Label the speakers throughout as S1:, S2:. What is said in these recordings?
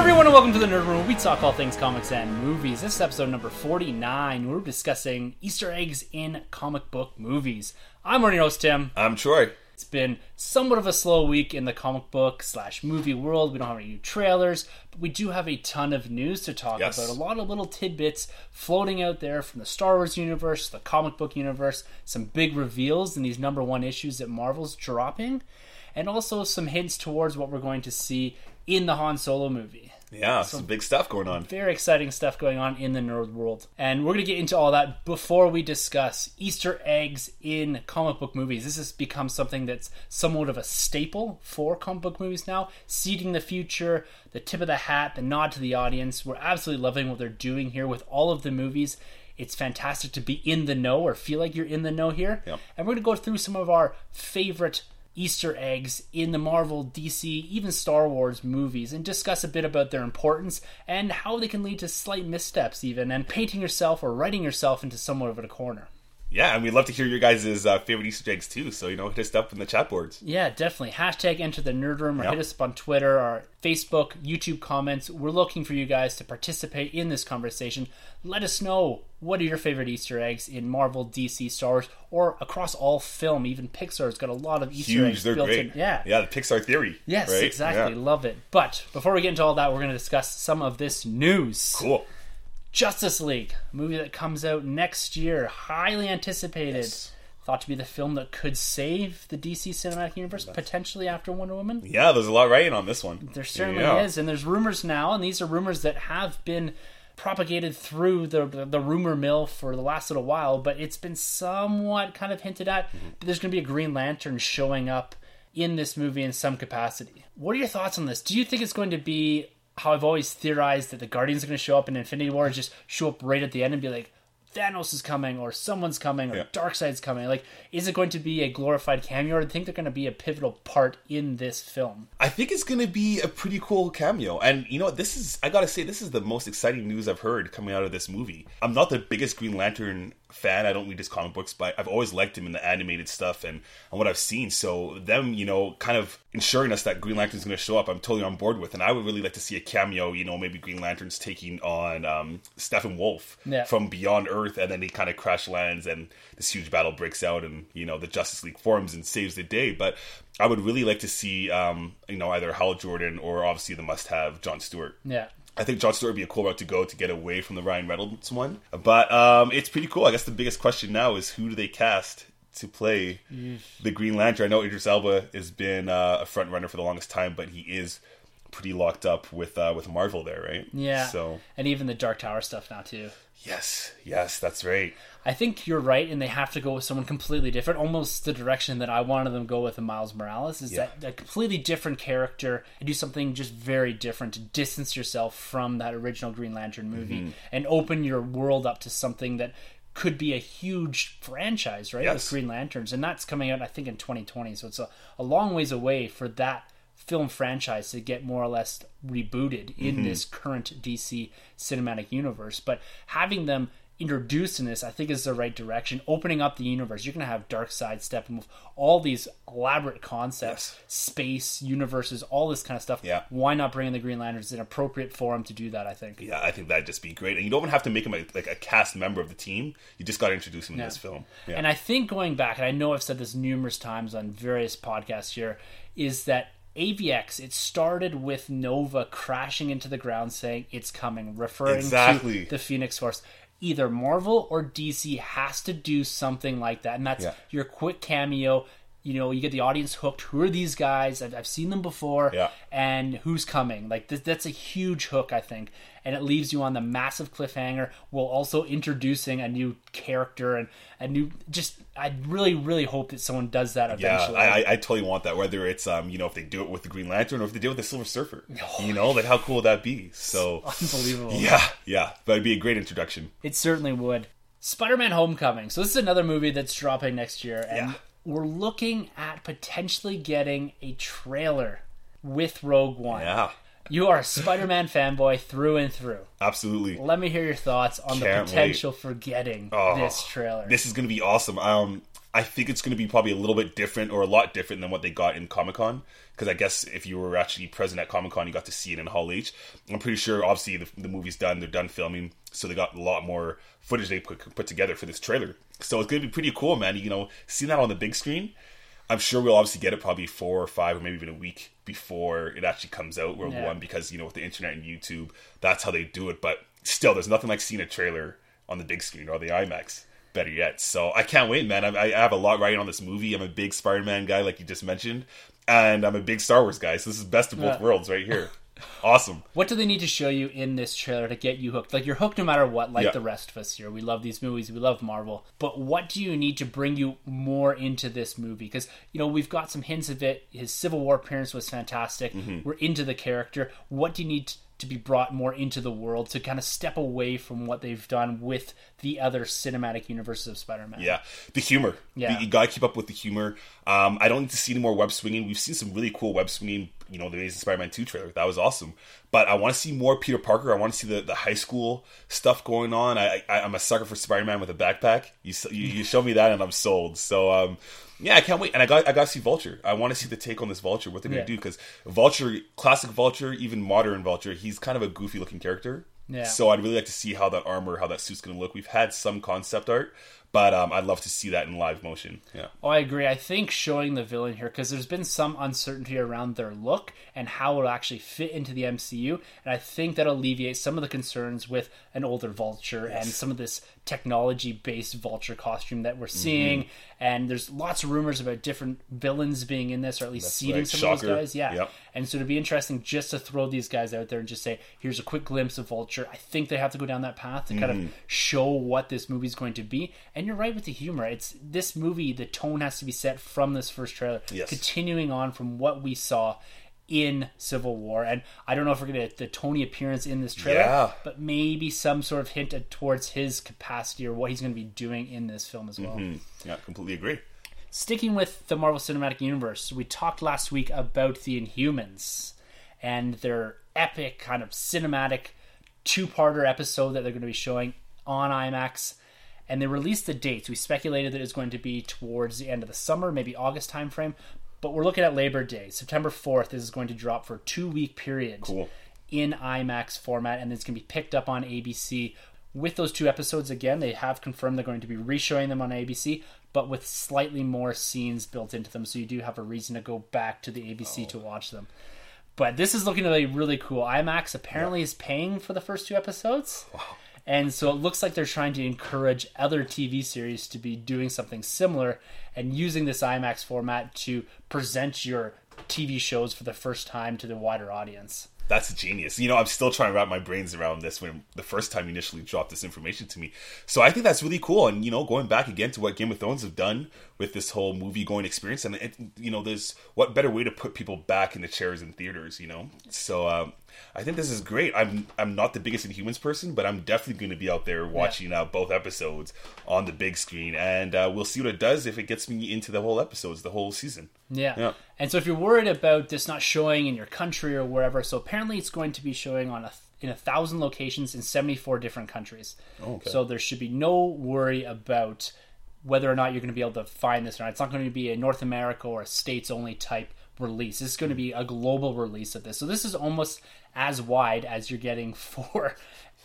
S1: Everyone, and welcome to the Nerd Room. We talk all things comics and movies. This is episode number forty-nine. We're discussing Easter eggs in comic book movies. I'm running host Tim.
S2: I'm Troy.
S1: It's been somewhat of a slow week in the comic book slash movie world. We don't have any new trailers, but we do have a ton of news to talk
S2: Yes.
S1: about. A lot of little tidbits floating out there from the Star Wars universe, the comic book universe, some big reveals in these number one issues that Marvel's dropping, and also some hints towards what we're going to see in the Han Solo movie
S2: Yeah, some big stuff going on.
S1: very exciting stuff going on in the nerd world. And we're going to get into all that before we discuss Easter eggs in comic book movies. This has become something that's somewhat of a staple for comic book movies now. Seeding the future, the tip of the hat, the nod to the audience. We're absolutely loving what they're doing here with all of the movies. It's fantastic to be in the know or feel like you're in the know here.
S2: Yep.
S1: And we're going to go through some of our favorite Easter eggs in the Marvel, DC, even Star Wars movies and discuss a bit about their importance and how they can lead to slight missteps, even, and painting yourself or writing yourself into somewhat of a corner.
S2: Yeah, and we'd love to hear your guys' uh, favorite Easter eggs too. So you know, hit us up in the chat boards.
S1: Yeah, definitely. Hashtag enter the nerd room or
S2: Yep.
S1: hit us up on Twitter or Facebook, YouTube comments. We're looking for you guys to participate in this conversation. Let us know what are your favorite Easter eggs in Marvel, DC, Star Wars, or across all film. Even Pixar's got a lot of Easter eggs
S2: Huge, they're
S1: built
S2: great.
S1: in. Yeah.
S2: yeah, the Pixar theory.
S1: Yes,
S2: right?
S1: exactly.
S2: Yeah.
S1: Love it. But before we get into all that, we're going to discuss some of this news.
S2: Cool.
S1: Justice League, a movie that comes out next year, highly anticipated.
S2: Yes.
S1: Thought to be the film that could save the DC cinematic universe potentially after Wonder Woman.
S2: Yeah, there's a lot writing on this one.
S1: There certainly
S2: Yeah.
S1: is, and there's rumors now, and these are rumors that have been propagated through the the rumor mill for the last little while, but it's been somewhat kind of hinted at.
S2: Mm-hmm.
S1: But there's going to be a Green Lantern showing up in this movie in some capacity. What are your thoughts on this? Do you think it's going to be how I've always theorized that the Guardians are going to show up in Infinity War, just show up right at the end and be like, Thanos is coming, or someone's coming, or
S2: Yeah.
S1: Darkseid's coming? Like, is it going to be a glorified cameo, or do you think they're going to be a pivotal part in this film?
S2: I think it's going to be a pretty cool cameo. And you know what? This is, I got to say, this is the most exciting news I've heard coming out of this movie. I'm not the biggest Green Lantern fan. I don't read his comic books, but I've always liked him in the animated stuff and, and what I've seen. So, them, you know, kind of ensuring us that Green Lantern's going to show up, I'm totally on board with. And I would really like to see a cameo, you know, maybe Green Lantern's taking on um, Steppenwolf
S1: Yeah.
S2: from Beyond Earth, and then he kind of crash lands, and this huge battle breaks out, and you know the Justice League forms and saves the day. But I would really like to see, um, you know, either Hal Jordan or obviously the must-have John Stewart.
S1: Yeah.
S2: I think John Stewart would be a cool route to go to get away from the Ryan Reynolds one. But um, it's pretty cool. I guess the biggest question now is who do they cast to play the Green Lantern? I know Idris Elba has been uh, a front runner for the longest time, but he is pretty locked up with uh, with Marvel there, right?
S1: Yeah.
S2: So
S1: And even the Dark Tower stuff now too.
S2: Yes, yes, that's right.
S1: I think you're right, and they have to go with someone completely different. Almost the direction that I wanted them to go with in Miles Morales is
S2: Yeah.
S1: that a completely different character and do something just very different to distance yourself from that original Green Lantern movie
S2: Mm-hmm.
S1: and open your world up to something that could be a huge franchise, right?
S2: Yes.
S1: With Green Lanterns, and that's coming out I think in 2020, so it's a, a long ways away for that film franchise to get more or less rebooted in
S2: Mm-hmm.
S1: this current DC cinematic universe. But having them introduced in this, I think, is the right direction. Opening up the universe, you're going to have Darkseid, Steppenwolf, all these elaborate concepts, space, universes, all this kind of stuff.
S2: Yeah.
S1: Why not bring in the Green Lanterns? It's an appropriate forum to do that, I think.
S2: Yeah, I think that'd just be great. And you don't even have to make him a, like a cast member of the team. You just got to introduce him in this film. Yeah.
S1: And I think going back, and I know I've said this numerous times on various podcasts here, is that AVX, it started with Nova crashing into the ground saying it's coming, referring
S2: Exactly.
S1: to the Phoenix Force. Either Marvel or DC has to do something like that. And that's
S2: Yeah.
S1: your quick cameo. You know, you get the audience hooked. Who are these guys? I've, I've seen them before.
S2: Yeah.
S1: And who's coming? Like, th- that's a huge hook, I think. And it leaves you on the massive cliffhanger while also introducing a new character and a new. Just, I really, really hope that someone does that
S2: yeah,
S1: eventually.
S2: I, I, I totally want that. Whether it's um, you know, if they do it with the Green Lantern or if they do it with the Silver Surfer, you know, like how cool would that be? So
S1: Unbelievable.
S2: yeah, yeah, that'd be a great introduction.
S1: It certainly would. Spider Man Homecoming. So, this is another movie that's dropping next year. And
S2: Yeah.
S1: We're looking at potentially getting a trailer with Rogue One.
S2: Yeah,
S1: You are a Spider Man fanboy through and through.
S2: absolutely.
S1: Let me hear your thoughts on the
S2: Can't
S1: potential for getting
S2: Oh,
S1: this trailer.
S2: This is gonna be awesome. Um, I think it's going to be probably a little bit different or a lot different than what they got in Comic Con. Because I guess if you were actually present at Comic Con, you got to see it in Hall H. I'm pretty sure, obviously, the, the movie's done. They're done filming, so they got a lot more footage they put put together for this trailer. So it's going to be pretty cool, man. You know, seeing that on the big screen. I'm sure we'll obviously get it probably four or five or maybe even a week before it actually comes out, Rogue
S1: Yeah.
S2: One, because you know with the internet and YouTube, that's how they do it. But still, there's nothing like seeing a trailer on the big screen or the IMAX. Better yet, so I can't wait, man. I, I have a lot riding on this movie. I'm a big Spider-Man guy, like you just mentioned, and I'm a big Star Wars guy. So this is best of both
S1: Yeah.
S2: worlds right here. Awesome.
S1: What do they need to show you in this trailer to get you hooked? Like you're hooked no matter what, like
S2: Yeah.
S1: the rest of us here. We love these movies, we love Marvel. But what do you need to bring you more into this movie? Because you know we've got some hints of it. His Civil War appearance was fantastic.
S2: Mm-hmm.
S1: We're into the character. What do you need to be brought more into the world to kind of step away from what they've done with the other cinematic universes of Spider-Man?
S2: Yeah, the humor.
S1: Yeah.
S2: you gotta keep up with the humor. Um, I don't need to see any more web swinging. We've seen some really cool web swinging. You know, the Amazing Spider-Man two trailer that was awesome. But I want to see more Peter Parker. I want to see the, the high school stuff going on. I, I I'm a sucker for Spider-Man with a backpack. You you, you show me that and I'm sold. So um, yeah, I can't wait. And I got I got to see Vulture. I want to see the take on this Vulture. What they're gonna
S1: Yeah.
S2: do because Vulture, classic Vulture, even modern Vulture, he's kind of a goofy looking character.
S1: Yeah.
S2: So I'd really like to see how that armor, how that suit's going to look. We've had some concept art, but um, I'd love to see that in live motion. Yeah.
S1: Oh, I agree. I think showing the villain here because there's been some uncertainty around their look and how it'll actually fit into the MCU, and I think that alleviates some of the concerns with an older Vulture and some of this technology-based Vulture costume that we're
S2: Mm-hmm.
S1: seeing. And there's lots of rumors about different villains being in this, or at least seeding
S2: right.
S1: some of
S2: Shocker.
S1: those guys. Yeah.
S2: Yep.
S1: And so it'd be interesting just to throw these guys out there and just say, here's a quick glimpse of Vulture. I think they have to go down that path to kind
S2: Mm-hmm.
S1: of show what this movie's going to be. And you're right with the humor. It's this movie, the tone has to be set from this first trailer.
S2: Yes.
S1: Continuing on from what we saw in Civil War. And I don't know if we're gonna get the Tony appearance in this trailer,
S2: Yeah.
S1: but maybe some sort of hint at- towards his capacity or what he's gonna be doing in this film as well. Mm-hmm.
S2: Yeah, completely agree.
S1: Sticking with the Marvel Cinematic Universe, we talked last week about the Inhumans and their epic kind of cinematic two-parter episode that they're going to be showing on IMAX. And they released the dates. We speculated that it was going to be towards the end of the summer, maybe August timeframe. But we're looking at Labor Day, September 4th. This is going to drop for a two-week period
S2: Cool.
S1: in IMAX format, and it's going to be picked up on ABC. With those two episodes, again, they have confirmed they're going to be reshowing them on ABC, but with slightly more scenes built into them, so you do have a reason to go back to the ABC oh. to watch them. But this is looking really, really cool. IMAX apparently is paying for the first two episodes. And so it looks like they're trying to encourage other TV series to be doing something similar and using this IMAX format to present your TV shows for the first time to the wider audience.
S2: That's genius. You know, I'm still trying to wrap my brains around this when the first time you initially dropped this information to me. So I think that's really cool. And, you know, going back again to what Game of Thrones have done with this whole movie going experience. And, it, you know, there's what better way to put people back in the chairs in theaters, you know? So um, I think this is great. I'm I'm not the biggest Inhumans person, but I'm definitely going to be out there watching uh, both episodes on the big screen. And uh, we'll see what it does if it gets me into the whole episodes, the whole season.
S1: Yeah.
S2: Yeah.
S1: And so if you're worried about this not showing in your country or wherever, so apparently it's going to be showing on a in a thousand locations in 74 different countries.
S2: okay.
S1: So there should be no worry about whether or not you're going to be able to find this or not. It's not going to be a North America or a states only type release. This is going to be a global release of this. So this is almost as wide as you're getting for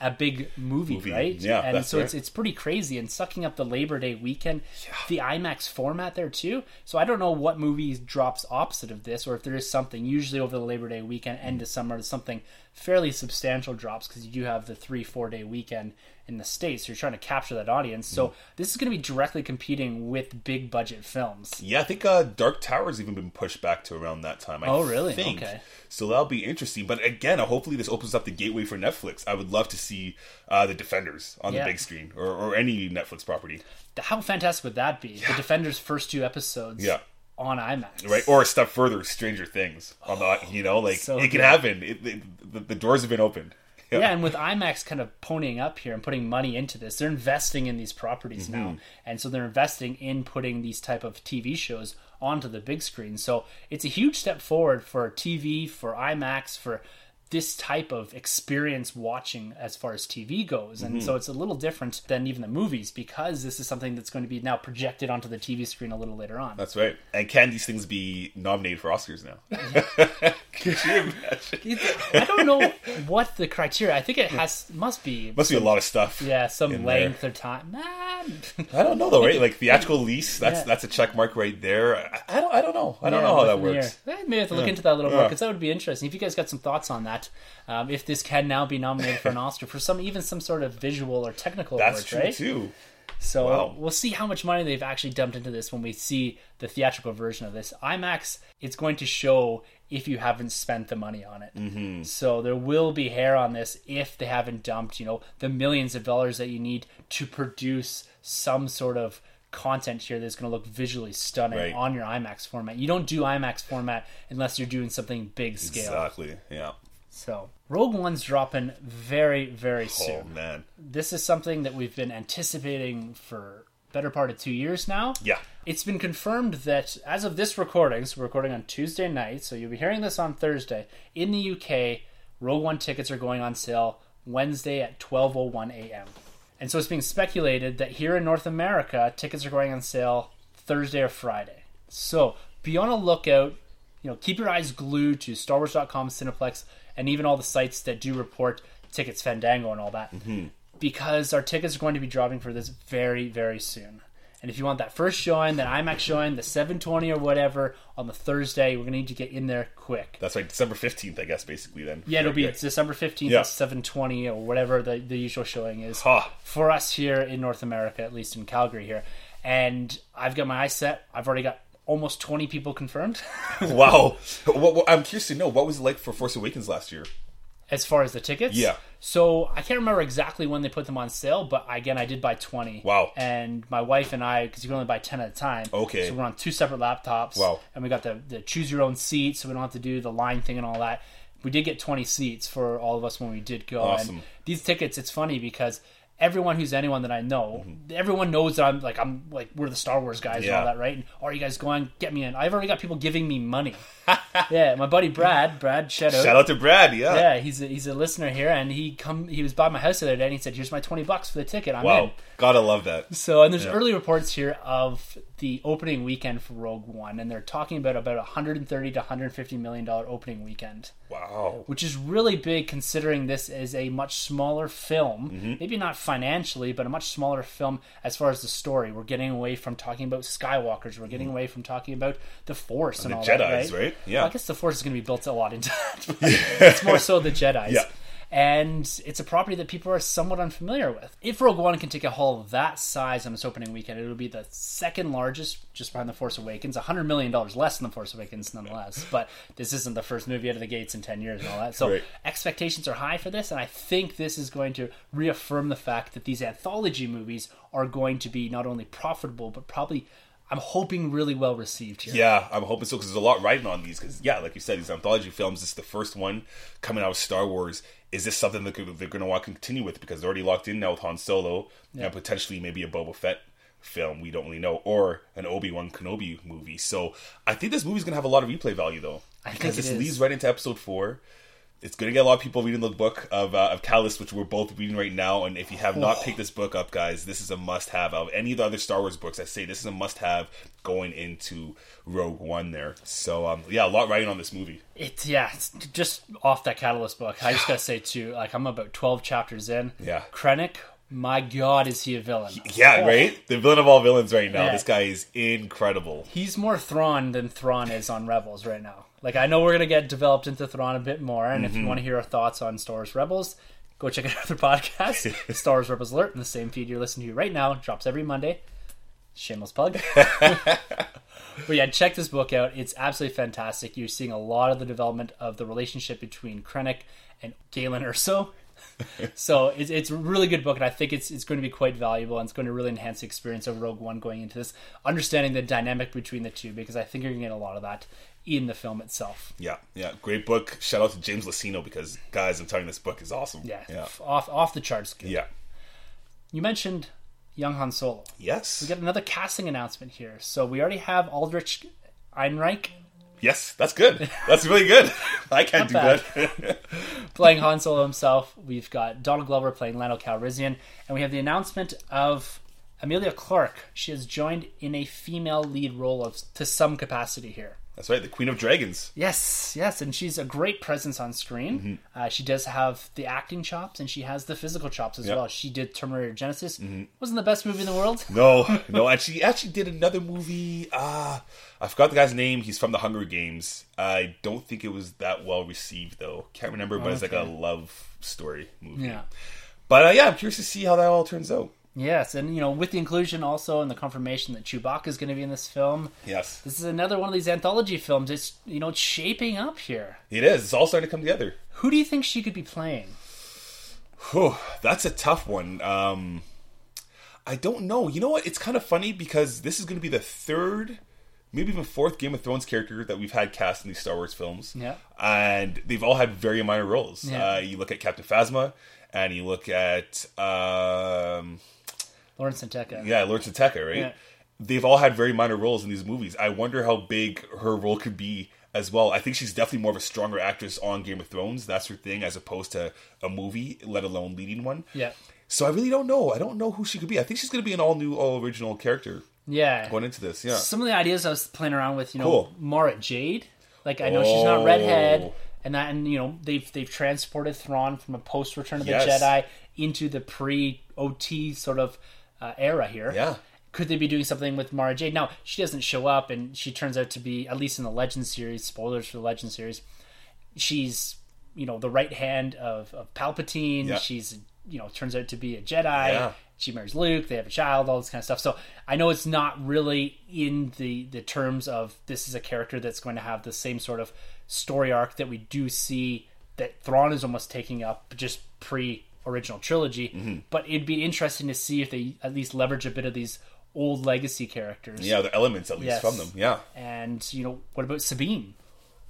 S1: a big movie,
S2: Movie.
S1: right?
S2: Yeah,
S1: and so it's
S2: right.
S1: it's pretty crazy and sucking up the Labor Day weekend, the IMAX format there too. So I don't know what movie drops opposite of this, or if there is something. Usually over the Labor Day weekend, end of summer, something fairly substantial drops because you do have the three four day weekend in the states. So you're trying to capture that audience. So this is going to be directly competing with big budget films.
S2: Yeah, I think uh, Dark Tower's even been pushed back to around that time. I
S1: Oh, really?
S2: Think.
S1: Okay.
S2: So that'll be interesting. But again, uh, hopefully this opens up the gateway for Netflix. I would love to see uh, the Defenders on
S1: Yeah.
S2: the big screen or, or any Netflix property,
S1: How fantastic would that be? The Defenders' first two episodes,
S2: Yeah.
S1: On IMAX,
S2: right? Or a step further, Stranger Things. On the, you know, like
S1: So
S2: it can
S1: good.
S2: happen. It, it, the, the doors have been opened.
S1: Yeah, and with IMAX kind of ponying up here and putting money into this, they're investing in these properties
S2: Mm-hmm.
S1: now, and so they're investing in putting these type of TV shows onto the big screen. So it's a huge step forward for TV, for IMAX, for this type of experience watching as far as TV goes. And
S2: Mm-hmm.
S1: so it's a little different than even the movies because this is something that's going to be now projected onto the TV screen a little later on.
S2: That's right. And can these things be nominated for Oscars now? Could you imagine?
S1: I don't know what the criteria. I think it has must be
S2: Must be a lot of stuff.
S1: yeah some
S2: in there.
S1: length or time. Man.
S2: I don't know though, right? Like theatrical release, that's
S1: Yeah.
S2: that's a check mark right there. I, I don't I don't know. I don't
S1: Yeah,
S2: know how that works.
S1: Eh, Maybe I have to look into that a little more because that would be interesting. If you guys got some thoughts on that, um, if this can now be nominated for an Oscar for some even some sort of visual or technical
S2: That's
S1: awards,
S2: true
S1: right?
S2: too.
S1: So
S2: Wow.
S1: we'll see how much money they've actually dumped into this when we see the theatrical version of this. IMAX, it's going to show if you haven't spent the money on it. Mm-hmm. So there will be hair on this if they haven't dumped, you know, the millions of dollars that you need to produce some sort of content here that's going to look visually stunning
S2: Right.
S1: on your IMAX format. You don't do IMAX format unless you're doing something big scale.
S2: Exactly. Yeah.
S1: So Rogue One's dropping very, very
S2: Oh
S1: soon
S2: man.
S1: this is something that we've been anticipating for better part of two years now.
S2: Yeah.
S1: It's been confirmed that as of this recording, so we're recording on Tuesday night, so you'll be hearing this on Thursday. In the UK, Rogue One tickets are going on sale Wednesday at 12:01 a.m. And so it's being speculated that here in North America, tickets are going on sale Thursday or Friday. So be on a lookout. You know, keep your eyes glued to StarWars.com, Cineplex, and even all the sites that do report tickets, Fandango, and all that mm-hmm. because our tickets are going to be dropping for this very, very soon. And if you want that first showing, that IMAX showing, the 720 or whatever on the Thursday, we're going to need to get in there quick.
S2: That's right. December fifteenth, I guess, basically then.
S1: Yeah, it'll be. December 15th
S2: Yeah.
S1: 720 or whatever the, the usual showing is
S2: Ha.
S1: for us here in North America, at least in Calgary here. And I've got my eyes set. I've already got almost 20 people confirmed
S2: Wow. I'm curious to know what was it like for Force Awakens last year.
S1: as far as the tickets.
S2: Yeah.
S1: So I can't remember exactly when they put them on sale, but again, I did buy 20.
S2: Wow.
S1: And my wife and I, because you can only buy 10 at a time.
S2: Okay.
S1: So we're on two separate laptops.
S2: Wow.
S1: And we got the, the choose your own seat, so we don't have to do the line thing and all that. We did get 20 seats for all of us when we did go.
S2: Awesome.
S1: And these tickets, it's funny because everyone who's anyone that I know, everyone knows that I'm like I'm like we're the Star Wars guys and
S2: Mm-hmm.
S1: All that, right? And are you guys going? Get me in. I've already got people giving me money. yeah, my buddy Brad, Brad, shout out.
S2: Shout out to Brad. Yeah.
S1: Yeah, he's a, he's a listener here, and he come he was by my house the other day, and he said, "Here's my twenty bucks for the ticket. I'm in."
S2: Wow. Gotta love that.
S1: So, and there's early reports here of the opening weekend for Rogue One, and they're talking about about 130 to 150 million dollar opening weekend,
S2: Wow.
S1: which is really big considering this is a much smaller film.
S2: Mm-hmm.
S1: Maybe not financially, but a much smaller film as far as the story. We're getting away from talking about Skywalkers. We're getting away from talking about the Force and,
S2: the
S1: all
S2: Jedis,
S1: that, right?
S2: right? Yeah.
S1: Well, I guess the Force is going to be built a lot into that. but it's more so the Jedi's.
S2: Yeah.
S1: And it's a property that people are somewhat unfamiliar with. If Rogue One can take a haul that size on its opening weekend, it'll be the second largest, just behind The Force Awakens. $100 million less than The Force Awakens, nonetheless. But this isn't the first movie out of the gates in 10 years and all that. So
S2: Right.
S1: expectations are high for this, and I think this is going to reaffirm the fact that these anthology movies are going to be not only profitable, but probably, I'm hoping, really well received here.
S2: Yeah, I'm hoping so because there's a lot riding on these. Because yeah, like you said, these anthology films. This is the first one coming out of Star Wars. Is this something that they're going to want to continue with? Because they're already locked in now with Han Solo and potentially maybe a Boba Fett film. We don't really know, or an Obi Wan Kenobi movie. So I think this movie's going to have a lot of replay value though,
S1: I think
S2: because this
S1: is.
S2: leads right into Episode Four. It's going to get a lot of people reading the book of uh, of Callus, which we're both reading right now. And if you have not picked this book up, guys, this is a must have. Of any of the other Star Wars books, I say this is a must have going into Rogue One. There, so um, yeah, a lot riding on this movie.
S1: It's yeah, it's just off that Catalyst book. I just gotta say too, like I'm about twelve chapters in.
S2: Yeah.
S1: Krennic, my God, is he a villain?
S2: Yeah,
S1: Oh,
S2: right. The villain of all villains right now.
S1: Yeah.
S2: This guy is incredible.
S1: He's more Thrawn than Thrawn is on Rebels right now. Like I know we're gonna get developed into Thrawn a bit more, and if
S2: Mm-hmm.
S1: you want to hear our thoughts on Star Wars Rebels, go check out our other podcast, Star Wars Rebels Alert, in the same feed you're listening to right now. Drops every Monday. Shameless plug. but yeah, check this book out. It's absolutely fantastic. You're seeing a lot of the development of the relationship between Krennic and Galen Erso. so it's, it's a really good book, and I think it's it's going to be quite valuable, and it's going to really enhance the experience of Rogue One going into this, understanding the dynamic between the two, because I think you're going to get a lot of that in the film itself.
S2: Yeah, yeah, great book. Shout out to James Luceno because guys, I'm telling you, this book is awesome.
S1: Yeah,
S2: yeah,
S1: off off the charts good.
S2: yeah.
S1: You mentioned young Han Solo.
S2: Yes.
S1: We got another casting announcement here. So we already have Aldrich Einreich
S2: Yes, that's good. That's really good. I can't do that.
S1: playing Han Solo himself. We've got Donald Glover playing Lando Calrissian, and we have the announcement of Emilia Clarke. She has joined in a female lead role of to some capacity here.
S2: That's right. The Queen of Dragons.
S1: Yes, yes, and she's a great presence on screen.
S2: Mm-hmm.
S1: Uh, she does have the acting chops, and she has the physical chops as.
S2: Mm-hmm.
S1: well. She did Terminator Genisys. Wasn't the best movie in the world.
S2: No, no, and she actually did another movie. Uh, I forgot the guy's name. He's from the Hunger Games. I don't think it was that well received though. Can't remember, but it's like a love story movie.
S1: Yeah.
S2: But uh, yeah, I'm curious to see how that all turns out.
S1: Yes, and you know, with the inclusion also and the confirmation that Chewbacca is going to be in this film,
S2: Yes,
S1: this is another one of these anthology films. It's you know, it's shaping up here.
S2: it is. It's all starting to come together.
S1: Who do you think she could be playing?
S2: Whew, that's a tough one. Um, I don't know. You know what? It's kind of funny because this is going to be the third, maybe even fourth Game of Thrones character that we've had cast in these Star Wars films.
S1: Yeah.
S2: and they've all had very minor roles.
S1: Yeah.
S2: Uh, you look at Captain Phasma, and you look at um,
S1: Lawrence Santeca.
S2: yeah, Lor San Tekka, right?
S1: Yeah.
S2: They've all had very minor roles in these movies. I wonder how big her role could be as well. I think she's definitely more of a stronger actress on Game of Thrones. That's her thing, as opposed to a movie, let alone leading one.
S1: Yeah.
S2: So I really don't know. I don't know who she could be. I think she's going to be an all new, all original character
S1: Yeah.
S2: going into this. Yeah.
S1: Some of the ideas I was playing around with, you know,
S2: Cool.
S1: Mara Jade. Like I know she's not oh. redhead,
S2: Oh.
S1: and that, and you know they've they've transported Thrawn from a post Return of the Jedi into the pre OT sort of uh, era here.
S2: Yeah.
S1: Could they be doing something with Mara Jade? Now she doesn't show up, and she turns out to be at least in the Legend series. Spoilers for the Legend series. She's you know the right hand of, of Palpatine.
S2: Yeah.
S1: She's you know turns out to be a Jedi.
S2: Yeah.
S1: She marries Luke. They have a child. All this kind of stuff. So I know it's not really in the the terms of this is a character that's going to have the same sort of story arc that we do see that Thrawn is almost taking up just pre original trilogy.
S2: Mm-hmm.
S1: But it'd be interesting to see if they at least leverage a bit of these old legacy characters.
S2: Yeah, the elements at least
S1: Yes.
S2: from them. Yeah.
S1: And you know what about Sabine?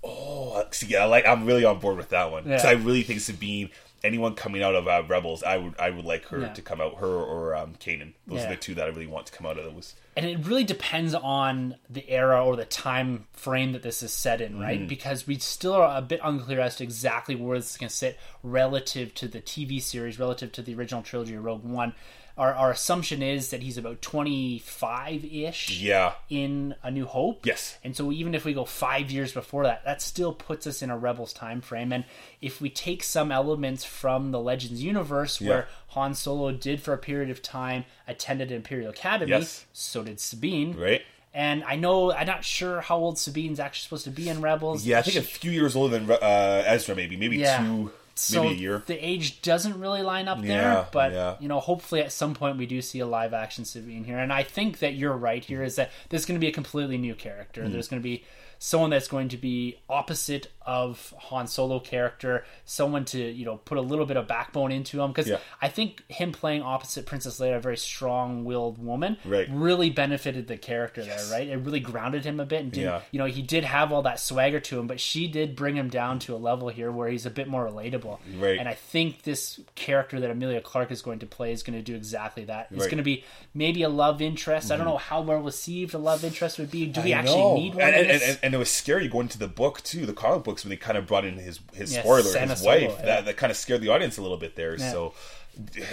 S2: Oh, see, yeah, like I'm really on board with that one because
S1: Yeah.
S2: I really think Sabine. Anyone coming out of uh, Rebels, I would I would like her
S1: Yeah.
S2: to come out. Her or um, Kanan. Those
S1: Yeah.
S2: are the two that I really want to come out of those.
S1: and it really depends on the era or the time frame that this is set in, right?
S2: Mm-hmm.
S1: Because we still are a bit unclear as to exactly where this is going to sit relative to the TV series, relative to the original trilogy of Rogue One. Our, our assumption is that he's about 25 ish
S2: Yeah.
S1: in A New Hope.
S2: Yes.
S1: And so even if we go five years before that, that still puts us in a Rebels time frame. And if we take some elements from the Legends universe, where Han Solo did for a period of time attended Imperial Academy,
S2: Yes.
S1: so did Sabine.
S2: Right.
S1: And I know I'm not sure how old Sabine's actually supposed to be in Rebels.
S2: Yeah, I think
S1: She-
S2: a few years older than uh, Ezra, maybe, maybe
S1: Yeah.
S2: two,
S1: so
S2: maybe a year.
S1: the age doesn't really line up
S2: Yeah,
S1: there, but
S2: yeah.
S1: you know, hopefully at some point we do see a live action Sabine here. And I think that you're right here is that there's going to be a completely new character.
S2: Mm-hmm.
S1: There's going to be someone that's going to be opposite of Han Solo character, someone to you know put a little bit of backbone into him because
S2: Yeah.
S1: I think him playing opposite Princess Leia, a very strong-willed woman,
S2: Right.
S1: really benefited the character there. Right, it really grounded him a bit, and did,
S2: Yeah.
S1: you know he did have all that swagger to him, but she did bring him down to a level here where he's a bit more relatable.
S2: Right.
S1: And I think this character that Emilia Clarke is going to play is going to do exactly that. It's
S2: Right. Mm-hmm.
S1: going to be maybe a love interest. I don't know how well received a love interest would be. Do we
S2: I
S1: actually
S2: know.
S1: need one?
S2: And, and, and, and it was scary going to the book too, the comic books when they kind of brought in his his
S1: Yeah,
S2: spoiler,
S1: Santa
S2: his
S1: Solo,
S2: wife.
S1: yeah.
S2: That that kind of scared the audience a little bit there. So.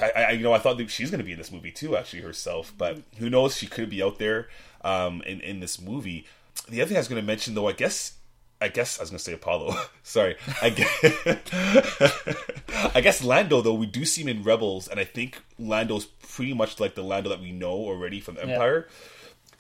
S2: I, I, you know, I thought that she's going to be in this movie too, actually herself. But who knows? She could be out there um, in in this movie. The other thing I was going to mention, though, I guess, I guess I was going to say Apollo. Sorry, I guess, I guess Lando. Though we do see him in Rebels, and I think Lando's pretty much like the Lando that we know already from Empire.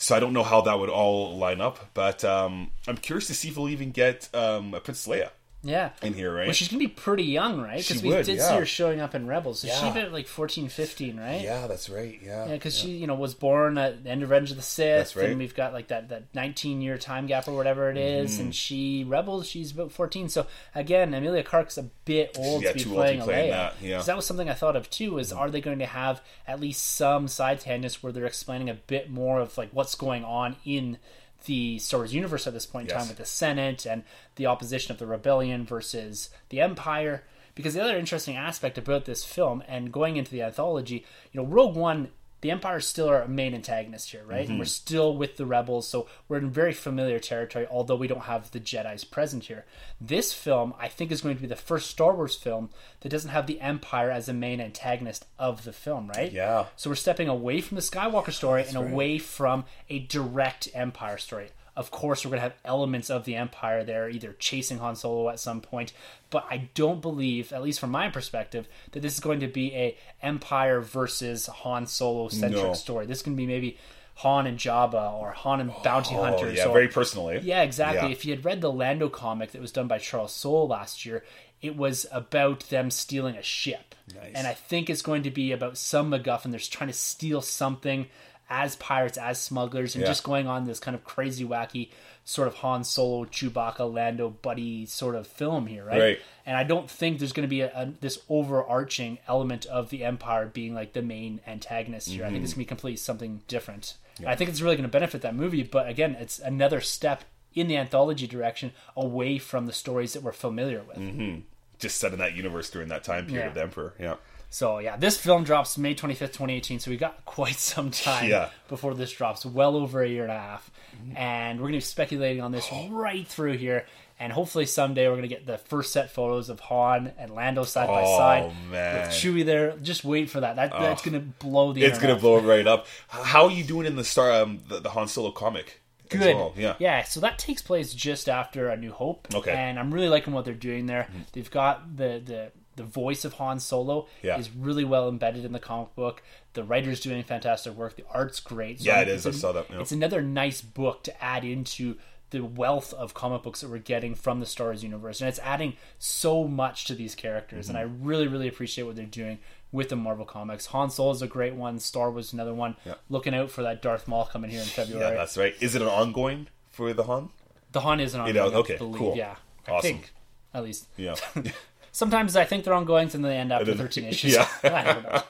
S2: So I don't know how that would all line up, but um, I'm curious to see if we'll even get um, a Princess Leia
S1: yeah.
S2: in here, right?
S1: Well, she's going to be pretty young, right? Because we
S2: would,
S1: did
S2: yeah.
S1: see her showing up in Rebels. So she
S2: Yeah.
S1: about like 14, 15, right?
S2: yeah, that's right. Yeah,
S1: Yeah, because she, you know, was born at the end of Revenge of the Sith,
S2: That's right.
S1: and we've got like that that 19 year time gap or whatever it is,
S2: Mm-hmm.
S1: and she Rebels, she's about 14. So again, Emilia Clarke's a bit old
S2: Yeah,
S1: to be
S2: old to
S1: playing
S2: be
S1: a
S2: playing
S1: Leia.
S2: that, yeah.
S1: that was something I thought of too. Is are they going to have at least some side tangents where they're explaining a bit more of like what's going on in the Star Wars universe at this point in
S2: Yes.
S1: time with the Senate and the opposition of the rebellion versus the Empire. Because the other interesting aspect about this film and going into the anthology, you know, Rogue One the Empire is still our main antagonist here, right?
S2: Mm-hmm.
S1: And we're still with the rebels, so we're in very familiar territory, although we don't have the Jedi's present here. This film, I think, is going to be the first Star Wars film that doesn't have the Empire as a main antagonist of the film, right?
S2: Yeah.
S1: So we're stepping away from the Skywalker story and away from a direct Empire story. Of course, we're going to have elements of the Empire there, either chasing Han Solo at some point. But I don't believe, at least from my perspective, that this is going to be a Empire versus Han Solo centric
S2: No.
S1: story. This to be maybe Han and Jabba or Han and Bounty
S2: Oh,
S1: Hunters.
S2: yeah,
S1: or,
S2: very personally.
S1: yeah, exactly.
S2: Yeah.
S1: If you had read the Lando comic that was done by Charles Soule last year, it was about them stealing a ship.
S2: Nice.
S1: And I think it's going to be about some MacGuffin. They're trying to steal something as pirates, as smugglers, and
S2: Yeah.
S1: just going on this kind of crazy, wacky sort of Han Solo, Chewbacca, Lando buddy sort of film here, right?
S2: Right.
S1: And I don't think there's going to be a, a, this overarching element of the Empire being like the main antagonist here. I think it's mm-hmm. going to be completely something different. And I think it's really going to benefit that movie. But again, it's another step in the anthology direction away from the stories that we're familiar with. Mm-hmm.
S2: Just set in that universe during that time period
S1: Yeah.
S2: of the Emperor. Yeah.
S1: So yeah, this film drops May 25th, 2018. So we got quite some time
S2: Yeah.
S1: before this drops, well over a year and a half. And we're going to be speculating on this right through here. And hopefully someday we're going to get the first set photos of Han and Lando side by
S2: Oh,
S1: side
S2: man.
S1: with Chewie there. Just wait for that. That that's going to blow the.
S2: It's gonna blow right up. How are you doing in the star um, the, the Han Solo comic?
S1: Good.
S2: well? Yeah.
S1: Yeah, so that takes place just after A New Hope.
S2: Okay. Mm-hmm.
S1: And I'm really liking what they're doing there. They've got the, the the voice of Han Solo
S2: Yeah.
S1: is really well embedded in the comic book. The writer's doing fantastic work. The art's great. So
S2: Yeah, it is.
S1: it's
S2: I saw that, yeah.
S1: It's another nice book to add into the wealth of comic books that we're getting from the Star Wars universe. And it's adding so much to these characters. And I
S2: Mm-hmm.
S1: really, really appreciate what they're doing with the Marvel comics. Han Solo is a great one. Star Wars another one.
S2: Yeah.
S1: Looking out for that Darth Maul coming here in February.
S2: Yeah, that's right. Is it an ongoing for the Han?
S1: The Han isn't on.
S2: know, okay,
S1: believe.
S2: cool.
S1: Yeah, I
S2: Awesome.
S1: think at least.
S2: Yeah.
S1: Sometimes I think they're ongoings and they end after
S2: then-
S1: thirteen issues.
S2: yeah.
S1: I don't know.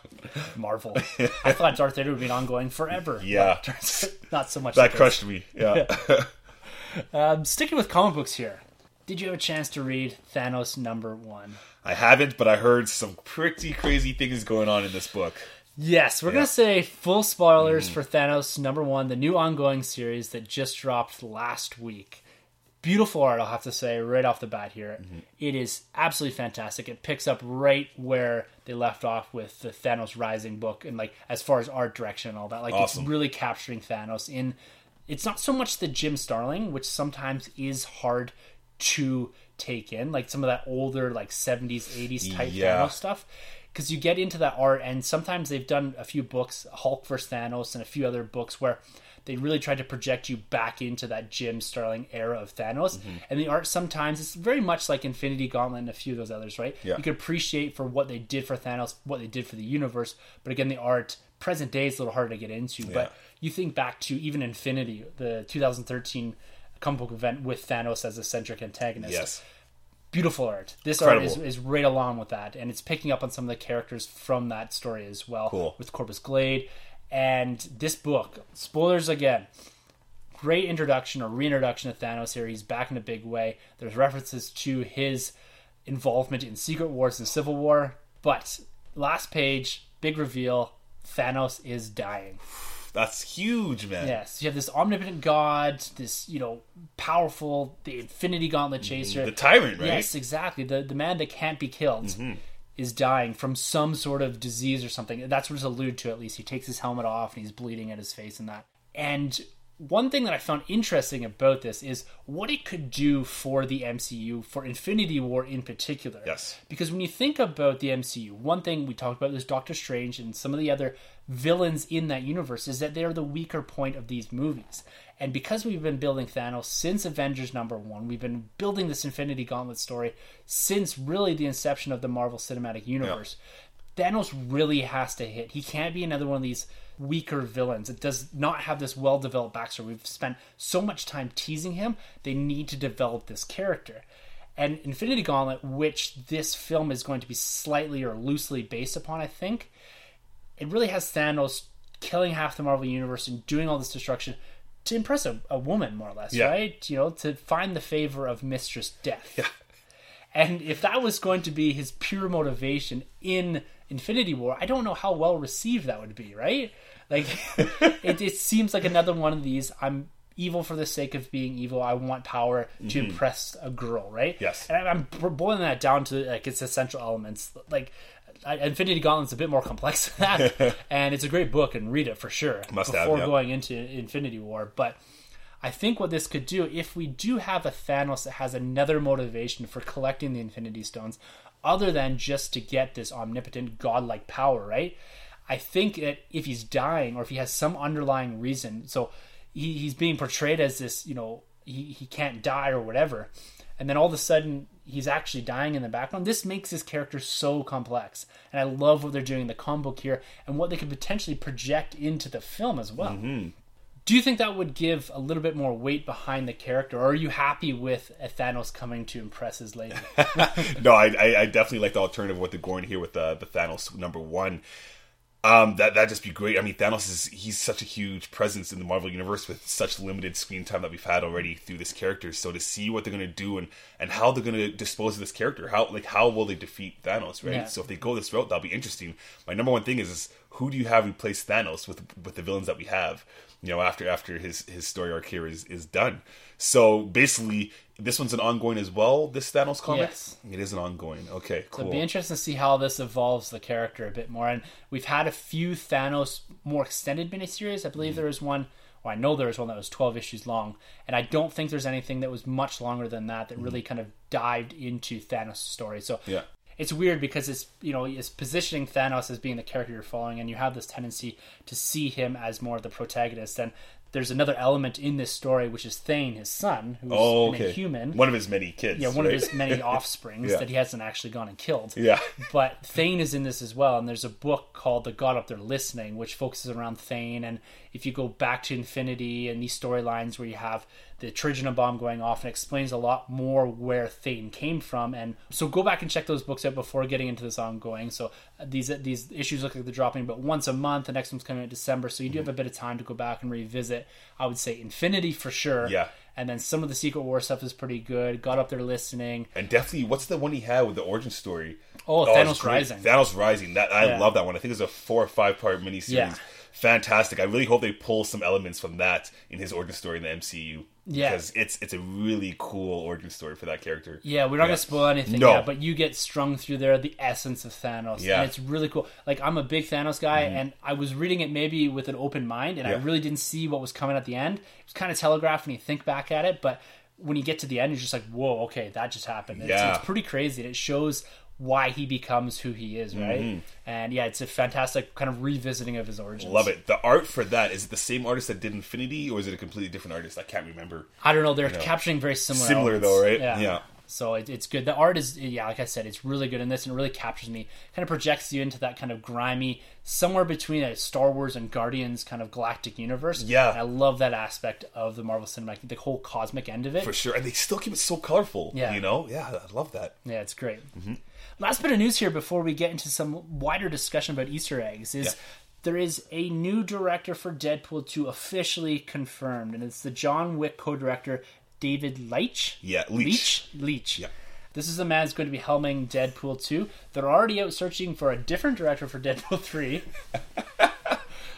S1: Marvel. I thought Darth Vader would be ongoing forever.
S2: Yeah.
S1: but turns out not so much.
S2: that crushed me. Yeah.
S1: Um, sticking with comic books here. Did you have a chance to read Thanos number one?
S2: I haven't, but I heard some pretty crazy things going on in this book.
S1: Yes, we're
S2: Yeah.
S1: gonna say full spoilers
S2: Mm.
S1: for Thanos number one, the new ongoing series that just dropped last week. Beautiful art, I'll have to say, right off the bat here.
S2: Mm-hmm.
S1: It is absolutely fantastic. It picks up right where they left off with the Thanos Rising book, and like as far as art direction and all that. Like
S2: Awesome.
S1: it's really capturing Thanos in. It's not so much the Jim Starlin, which sometimes is hard to take in, like some of that older like '70s, '80s type
S2: Yeah.
S1: Thanos stuff because you get into that art and sometimes they've done a few books hulk vs thanos and a few other books where they really tried to project you back into that jim starlin era of thanos
S2: Mm-hmm.
S1: and the art sometimes it's very much like infinity gauntlet and a few of those others right
S2: Yeah.
S1: you can appreciate for what they did for thanos what they did for the universe but again the art present day is a little harder to get into but you think back to even infinity the 2013 comic book event with thanos as a centric antagonist
S2: Yes.
S1: beautiful art. This art is, is right along with that, and it's picking up on some of the characters from that story as well.
S2: Cool.
S1: With Corvus Glaive, and this book. Spoilers again. Great introduction or reintroduction to Thanos here. He's back in a big way. There's references to his involvement in Secret Wars and Civil War, but last page, big reveal: Thanos is dying.
S2: That's huge, man.
S1: Yes, you have this omnipotent god, this you know powerful, the Infinity Gauntlet chaser.
S2: The tyrant, right?
S1: Yes, exactly. The the man that can't be killed mm-hmm. Is dying from some sort of disease or something. That's what it's alluded to at least. He takes his helmet off and he's bleeding at his face and that. And one thing that I found interesting about this is what it could do for the MCU, for Infinity War in particular.
S2: Yes.
S1: Because when you think about the MCU, one thing we talked about is Doctor Strange and some of the other villains in that universe is that they're the weaker point of these movies. And because we've been building Thanos since Avengers number one, we've been building this Infinity Gauntlet story since really the inception of the Marvel Cinematic Universe. Thanos really has to hit. He can't be another one of these weaker villains. It does not have this well developed backstory. We've spent so much time teasing him. They need to develop this character. And Infinity Gauntlet, which this film is going to be slightly or loosely based upon, I think, it really has Thanos killing half the Marvel Universe and doing all this destruction to impress a, a woman, more or less,
S2: Yeah.
S1: right? You know, to find the favor of Mistress Death.
S2: Yeah.
S1: And if that was going to be his pure motivation in Infinity War, I don't know how well received that would be, right? Like, it, it seems like another one of these. I'm evil for the sake of being evil. I want power to mm-hmm. impress a girl, right?
S2: Yes.
S1: And I'm I'm boiling that down to like its essential elements. Like, I- Infinity Gauntlet's a bit more complex than that, and it's a great book and read it for sure
S2: Must have,
S1: before
S2: yeah.
S1: going into Infinity War. But I think what this could do, if we do have a Thanos that has another motivation for collecting the Infinity Stones, other than just to get this omnipotent godlike power, right? I think that if he's dying or if he has some underlying reason, so he, he's being portrayed as this, you know, he, he can't die or whatever, and then all of a sudden he's actually dying in the background. This makes his character so complex, and I love what they're doing in the comic book here and what they could potentially project into the film as well. Mm-hmm. Do you think that would give a little bit more weight behind the character, or are you happy with a Thanos coming to impress his lady?
S2: no, I, I, I definitely like the alternative what they're going here with the the Thanos number one. Um, that that just be great. I mean, Thanos is he's such a huge presence in the Marvel universe with such limited screen time that we've had already through this character. So to see what they're gonna do and and how they're gonna dispose of this character, how like how will they defeat Thanos, right?
S1: Yeah.
S2: So if they go this route, that'll be interesting. My number one thing is, is who do you have replace Thanos with with the villains that we have? You know, after after his his story arc here is is done. So basically, this one's an ongoing as well. This Thanos comic,
S1: Yes.
S2: it is an ongoing. Okay, cool.
S1: It'd be interesting to see how this evolves the character a bit more. And we've had a few Thanos more extended miniseries. I believe mm-hmm. there was one, or I know there was one that was 12 issues long. And I don't think there's anything that was much longer than that that really mm-hmm. kind of dived into Thanos' story. So
S2: Yeah.
S1: it's weird because it's you know it's positioning Thanos as being the character you're following, and you have this tendency to see him as more of the protagonist. And there's another element in this story, which is Thane, his son, who's
S2: Oh, okay.
S1: Inhuman.
S2: One of his many kids.
S1: yeah, one
S2: right?
S1: of his many offsprings
S2: Yeah.
S1: that he hasn't actually gone and killed.
S2: Yeah.
S1: But Thane is in this as well, and there's a book called The God Up There Listening, which focuses around Thane. And if you go back to Infinity and these storylines where you have the Terrigen bomb going off, and explains a lot more where Thane came from. And so go back and check those books out before getting into this ongoing. So these these issues look like they're dropping, but once a month. The next one's coming in December, so you do mm-hmm. have a bit of time to go back and revisit. I would say Infinity for sure.
S2: Yeah.
S1: And then some of the Secret War stuff is pretty good. God up there listening.
S2: And definitely, what's the one he had with the origin story?
S1: Oh, oh
S2: it's
S1: Thanos
S2: great.
S1: Rising.
S2: Thanos Rising. That I
S1: Yeah.
S2: love that one. I think it's a four or five part miniseries.
S1: Yeah.
S2: Fantastic. I really hope they pull some elements from that in his origin story in the MCU.
S1: Yeah.
S2: Because it's it's a really cool origin story for that character.
S1: Yeah, we're not gonna spoil anything
S2: No.
S1: yet, but you get strung through there the essence of Thanos,
S2: Yeah. Mm-hmm.
S1: and it's really cool. Like I'm a big Thanos guy, and I was reading it maybe with an open mind, and I really didn't see what was coming at the end. It was kind of telegraphed when you think back at it, but when you get to the end, you're just like, "Whoa, okay, that just happened." It's,
S2: Yeah.
S1: it's pretty crazy, and it shows why he becomes who he is, right?
S2: Mm-hmm.
S1: And yeah, it's a fantastic kind of revisiting of his origins.
S2: Love it. The art for that is it the same artist that did Infinity, or is it a completely different artist? I can't remember.
S1: I don't know. They're capturing very similar.
S2: Similar
S1: elements.
S2: though, right?
S1: Yeah.
S2: Yeah.
S1: So it, it's good. The art is, yeah, like I said, it's really good in this, and it really captures me. Kind of projects you into that kind of grimy, somewhere between a Star Wars and Guardians kind of galactic universe.
S2: Yeah.
S1: And I love that aspect of the Marvel Cinematic, the whole cosmic end of it.
S2: For sure. And they still keep it so colorful.
S1: Yeah.
S2: You know? Yeah, I love that.
S1: Yeah, it's great.
S2: Mm-hmm.
S1: Last bit of news here before we get into some wider discussion about Easter eggs is
S2: Yeah.
S1: there is a new director for Deadpool 2 officially confirmed, and it's the John Wick co-director David Leitch.
S2: Yeah, Leitch.
S1: Leach. Leach.
S2: Yeah.
S1: This is the man who's going to be helming Deadpool 2. They're already out searching for a different director for Deadpool 3.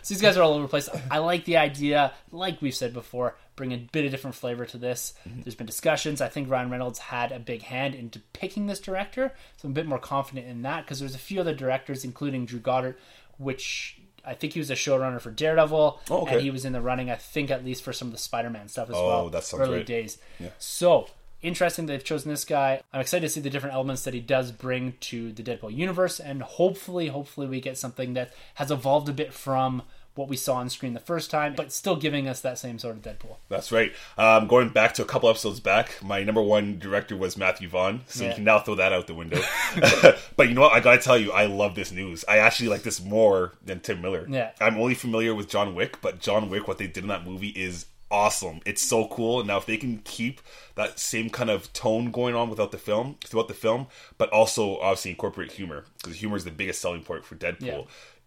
S1: So these guys are all over the place. I like the idea, like we've said before, bring a bit of different flavor to this. Mm-hmm. There's been discussions. I think Ryan Reynolds had a big hand into picking this director, so I'm a bit more confident in that because there's a few other directors, including Drew Goddard, which I think he was a showrunner for Daredevil,
S2: Oh, okay.
S1: and he was in the running. I think at least for some of the Spider-Man stuff as well.
S2: Oh,
S1: well.
S2: that sounds
S1: early
S2: right.
S1: days.
S2: Yeah.
S1: So interesting they've chosen this guy. I'm excited to see the different elements that he does bring to the Deadpool universe, and hopefully, hopefully, we get something that has evolved a bit from what we saw on screen the first time, but still giving us that same sort of Deadpool.
S2: That's right. Um, going back to a couple episodes back, my number one director was Matthew Vaughn, so
S1: Yeah.
S2: you can now throw that out the window. but you know what? I gotta tell you, I love this news. I actually like this more than Tim Miller.
S1: Yeah.
S2: I'm only familiar with John Wick, but John Wick, what they did in that movie is awesome. It's so cool. Now, if they can keep that same kind of tone going on without the film, throughout the film, but also obviously incorporate humor, because humor is the biggest selling point for Deadpool.
S1: Yeah.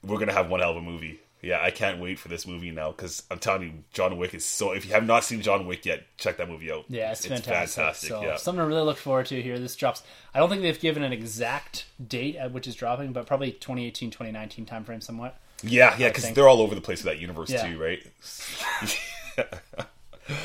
S2: We're gonna have one hell of a movie. Yeah, I can't wait for this movie now because I'm telling you, John Wick is so. If you have not seen John Wick yet, check that movie out.
S1: Yeah, it's, fantastic.
S2: fantastic,
S1: So
S2: yeah.
S1: something to really look forward to here. This drops. I don't think they've given an exact date at which is dropping, but probably 2018, 2019 timeframe somewhat.
S2: Yeah, yeah, because they're all over the place with that universe
S1: Yeah.
S2: too, right?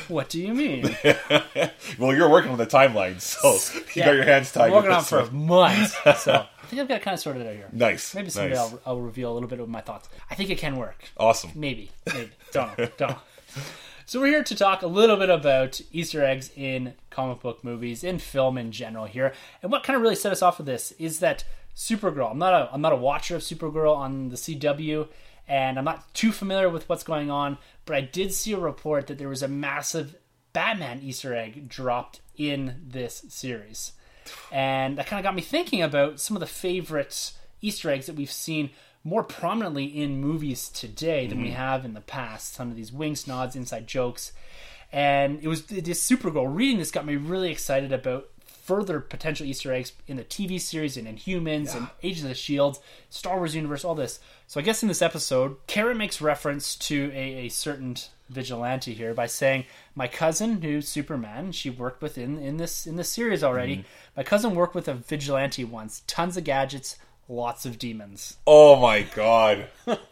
S1: What do you mean?
S2: well, you're working on the timeline, so you
S1: Yeah.
S2: got your hands tied.
S1: I'm working on for months, so I think I've got it kind of sorted out here.
S2: Nice,
S1: Maybe someday
S2: nice.
S1: I'll, I'll reveal a little bit of my thoughts. I think it can work.
S2: Awesome.
S1: Maybe, maybe. Don't know. Don't know. So we're here to talk a little bit about Easter eggs in comic book movies, in film in general here. And what kind of really set us off with this is that Supergirl. I'm not a I'm not a watcher of Supergirl on the CW, and I'm not too familiar with what's going on, but I did see a report that there was a massive Batman Easter egg dropped in this series. And that kind of got me thinking about some of the favorite Easter eggs that we've seen more prominently in movies today than we mm-hmm. have in the past. Some of these winks, nods, inside jokes. And it was this Supergirl reading this got me really excited about further potential Easter eggs in the TV series and Inhumans and Agents of the Shield, Star Wars universe, all this. So I guess in this episode, Karen makes reference to a, a certain vigilante here by saying, "My cousin, who's Superman, she worked with in in this in this series already. Mm-hmm. My cousin worked with a vigilante once. Tons of gadgets." Lots of demons.
S2: Oh my god,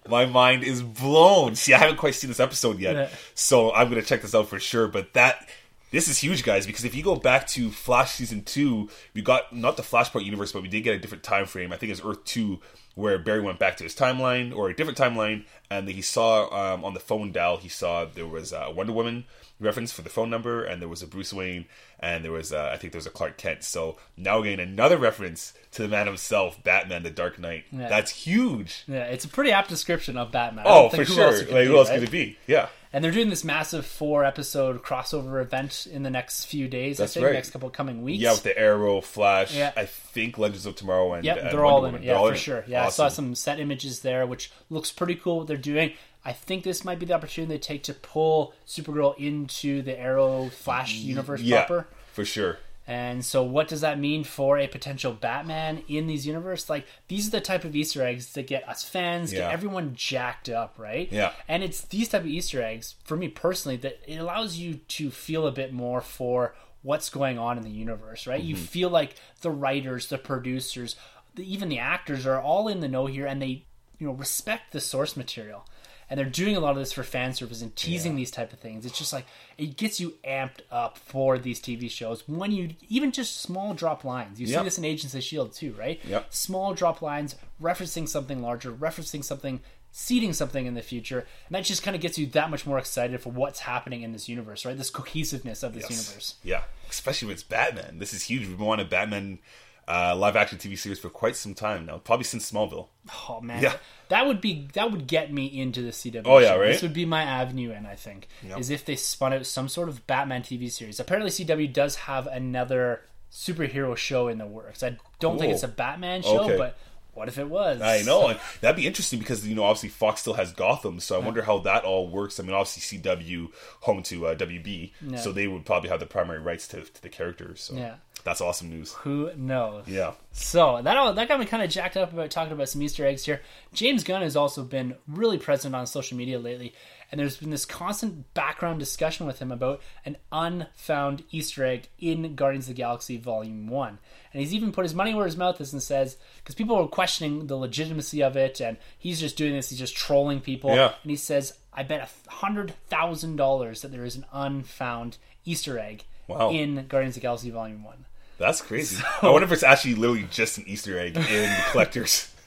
S2: my mind is blown. See, I haven't quite seen this episode yet,
S1: Yeah.
S2: so I'm gonna check this out for sure. But that this is huge, guys, because if you go back to Flash season two, we got not the Flashpoint universe, but we did get a different time frame. I think it's Earth two, where Barry went back to his timeline or a different timeline, and he saw um, on the phone dial he saw there was a Wonder Woman reference for the phone number, and there was a Bruce Wayne, and there was uh, I think there was a Clark Kent. So now we're getting another reference to the man himself, Batman, the Dark Knight.
S1: Yeah.
S2: That's huge.
S1: Yeah, it's a pretty apt description of Batman. I
S2: Oh, for
S1: think who
S2: sure.
S1: else could
S2: like,
S1: be,
S2: who else
S1: right?
S2: could it be? Yeah.
S1: And they're doing this massive four episode crossover event in the next few days.
S2: That's
S1: I think
S2: right.
S1: next couple coming weeks.
S2: Yeah, with the Arrow, Flash,
S1: Yeah.
S2: I think Legends of Tomorrow, and
S1: Yep,
S2: and
S1: they're all
S2: Wonder
S1: in
S2: Woman.
S1: it.
S2: They're
S1: Yeah, for sure. Yeah, I saw some set images there, which looks pretty cool what they're doing. I think this might be the opportunity they take to pull Supergirl into the Arrow Flash universe
S2: Yeah,
S1: proper.
S2: for sure.
S1: And so, what does that mean for a potential Batman in these universe? Like, these are the type of Easter eggs that get us fans,
S2: Yeah.
S1: get everyone jacked up, right?
S2: Yeah.
S1: And it's these type of Easter eggs, for me personally, that it allows you to feel a bit more for what's going on in the universe, right? You mm-hmm. feel like the writers, the producers, the, even the actors are all in the know here, and they, you know, respect the source material. And they're doing a lot of this for fan service and teasing these type of things. It's just like it gets you amped up for these TV shows when you even just small drop lines. You
S2: Yeah.
S1: see this in Agents of Shield too, right?
S2: Yep.
S1: Small drop lines referencing something larger, referencing something, seeding something in the future, and that just kind of gets you that much more excited for what's happening in this universe, right? This cohesiveness of this universe.
S2: Yeah, especially it's Batman. This is huge. We've a Batman uh, live action TV series for quite some time now, probably since Smallville.
S1: Oh man,
S2: Yeah.
S1: that would be that would get me into the CW.
S2: Oh, yeah,
S1: show.
S2: right?
S1: This would be my avenue, and I think is if they spun out some sort of Batman TV series. Apparently, CW does have another superhero show in the works. I don't think it's a Batman show,
S2: Okay.
S1: but what if it was?
S2: I know, that'd be interesting because you know obviously Fox still has Gotham, so I wonder how that all works. I mean, obviously CW home to uh, WB, so they would probably have the primary rights to, to the characters. So
S1: Yeah.
S2: that's awesome news.
S1: Who knows?
S2: Yeah,
S1: So that all, that got me kind of jacked up about talking about some Easter eggs here. James Gunn has also been really present on social media lately, and there's been this constant background discussion with him about an unfound Easter egg in Guardians of the Galaxy Volume One. And he's even put his money where his mouth is and says, because people were questioning the legitimacy of it, and he's just doing this, he's just trolling people.
S2: Yeah.
S1: And he says, I bet a hundred thousand dollars that there is an unfound Easter egg
S2: Wow.
S1: in Guardians of the Galaxy Volume One.
S2: that's crazy. I wonder if it's actually literally just an Easter egg in the collectors.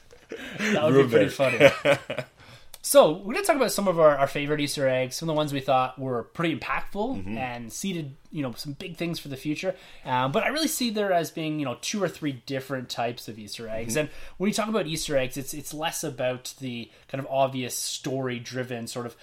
S1: That would be pretty funny. so we're gonna talk about some of our, our favorite Easter eggs, some of the ones we thought were pretty impactful
S2: Mm-hmm.
S1: and seeded, you know, some big things for the future. Um, but I really see there as being, you know, two or three different types of Easter eggs.
S2: Mm-hmm.
S1: And when you talk about Easter eggs, it's it's less about the kind of obvious story driven sort of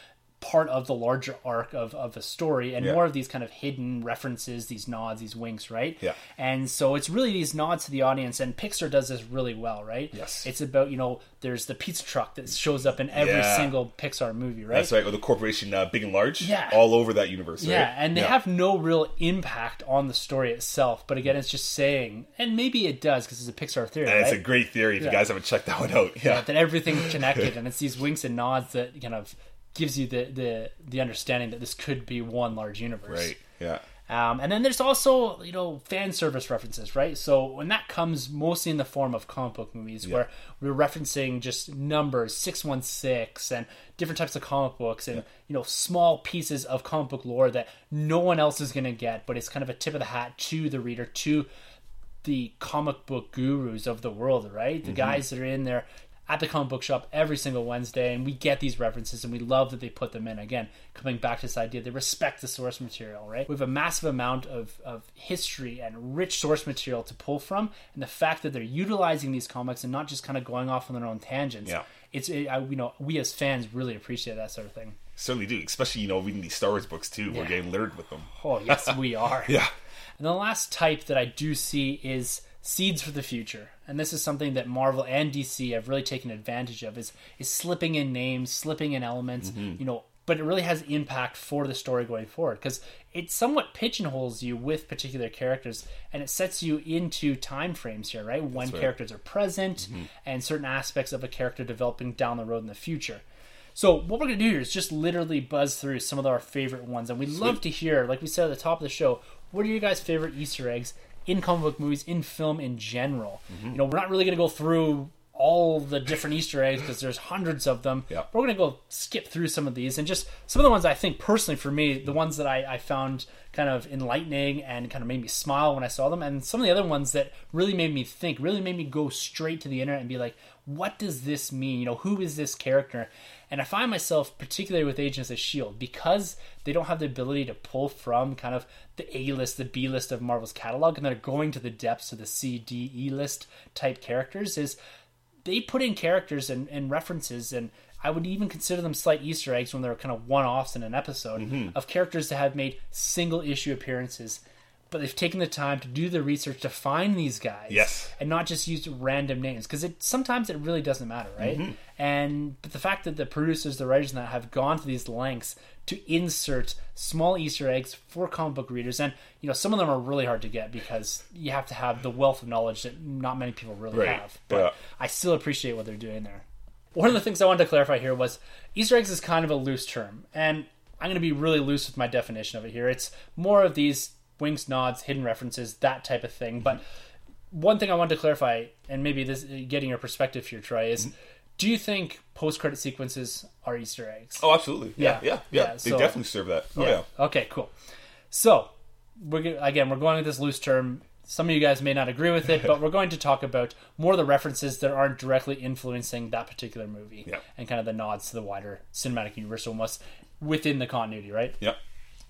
S1: part of the larger arc of, of a story and
S2: Yeah.
S1: more of these kind of hidden references, these nods, these winks, right?
S2: Yeah.
S1: And so it's really these nods to the audience, and Pixar does this really well, right?
S2: Yes.
S1: It's about, you know, there's the pizza truck that shows up in every
S2: Yeah.
S1: single Pixar movie, right?
S2: That's right. Or the corporation, uh, big and large,
S1: Yeah.
S2: all over that universe.
S1: Yeah,
S2: right?
S1: and they have no real impact on the story itself. But again, it's just saying, and maybe it does because it's a Pixar theory,
S2: And
S1: right?
S2: it's a great theory if
S1: Yeah.
S2: you guys haven't checked that one out. Yeah.
S1: that everything's connected, and it's these winks and nods that kind of gives you the the the understanding that this could be one large universe.
S2: Right. Yeah.
S1: Um, and then there's also you know fan service references, right? So when that comes mostly in the form of comic book movies, where we're referencing just numbers six one six and different types of comic books, and you know small pieces of comic book lore that no one else is going to get, but it's kind of a tip of the hat to the reader, to the comic book gurus of the world, right? The guys that are in there at the comic book shop every single Wednesday, and we get these references, and we love that they put them in. Again, coming back to this idea, they respect the source material, right? We have a massive amount of, of history and rich source material to pull from, and the fact that they're utilizing these comics and not just kind of going off on their own tangents.
S2: Yeah.
S1: It's it, I, you know we as fans really appreciate that sort of thing.
S2: Certainly do. Especially, you know, reading these Star Wars books too. We're getting littered with them.
S1: Oh yes, we are.
S2: Yeah.
S1: And the last type that I do see is seeds for the future. And this is something that Marvel and DC have really taken advantage of is is slipping in names, slipping in elements, mm-hmm. you know, but it really has impact for the story going forward because it somewhat pigeonholes you with particular characters and it sets you into time frames here, right? When
S2: right.
S1: characters are present mm-hmm. and certain aspects of a character developing down the road in the future. So what we're gonna do here is just literally buzz through some of our favorite ones, and we'd love to hear, like we said at the top of the show, what are your guys' favorite Easter eggs in comic book movies, in film in general?
S2: Mm-hmm.
S1: You know, we're not really gonna go through all the different Easter eggs because there's hundreds of them.
S2: Yeah.
S1: We're gonna go skip through some of these and just some of the ones I think personally for me, the ones that I, I found kind of enlightening and kind of made me smile when I saw them, and some of the other ones that really made me think, really made me go straight to the internet and be like, what does this mean? You know, who is this character? And I find myself, particularly with Agents of S.H.I.E.L.D., because they don't have the ability to pull from kind of the A list, the B list of Marvel's catalog, and they're going to the depths of the C, D, E list type characters, is they put in characters and, and references and I would even consider them slight Easter eggs when they're kind of one offs in an episode mm-hmm. of characters that have made single issue appearances. But they've taken the time to do the research to find these guys,
S2: Yes.
S1: and not just use random names because it sometimes it really doesn't matter, right? Mm-hmm. And but the fact that the producers, the writers, and that have gone to these lengths to insert small Easter eggs for comic book readers, and you know some of them are really hard to get because you have to have the wealth of knowledge that not many people really
S2: Right.
S1: have. But
S2: Yeah.
S1: I still appreciate what they're doing there. One of the things I wanted to clarify here was Easter eggs is kind of a loose term, and I'm going to be really loose with my definition of it here. It's more of these winks, nods, hidden references, that type of thing. But one thing I wanted to clarify, and maybe this getting your perspective here, Troy, is mm-hmm. do you think post-credit sequences are Easter eggs?
S2: Oh, absolutely. Yeah.
S1: Yeah.
S2: Yeah. Yeah.
S1: Yeah,
S2: they
S1: so-
S2: definitely serve that. Oh, yeah.
S1: Okay, cool. So, we're again, we're going with this loose term. Some of you guys may not agree with it, but we're going to talk about more of the references that aren't directly influencing that particular movie,
S2: Yeah.
S1: and kind of the nods to the wider cinematic universe, almost within the continuity, right?
S2: Yeah.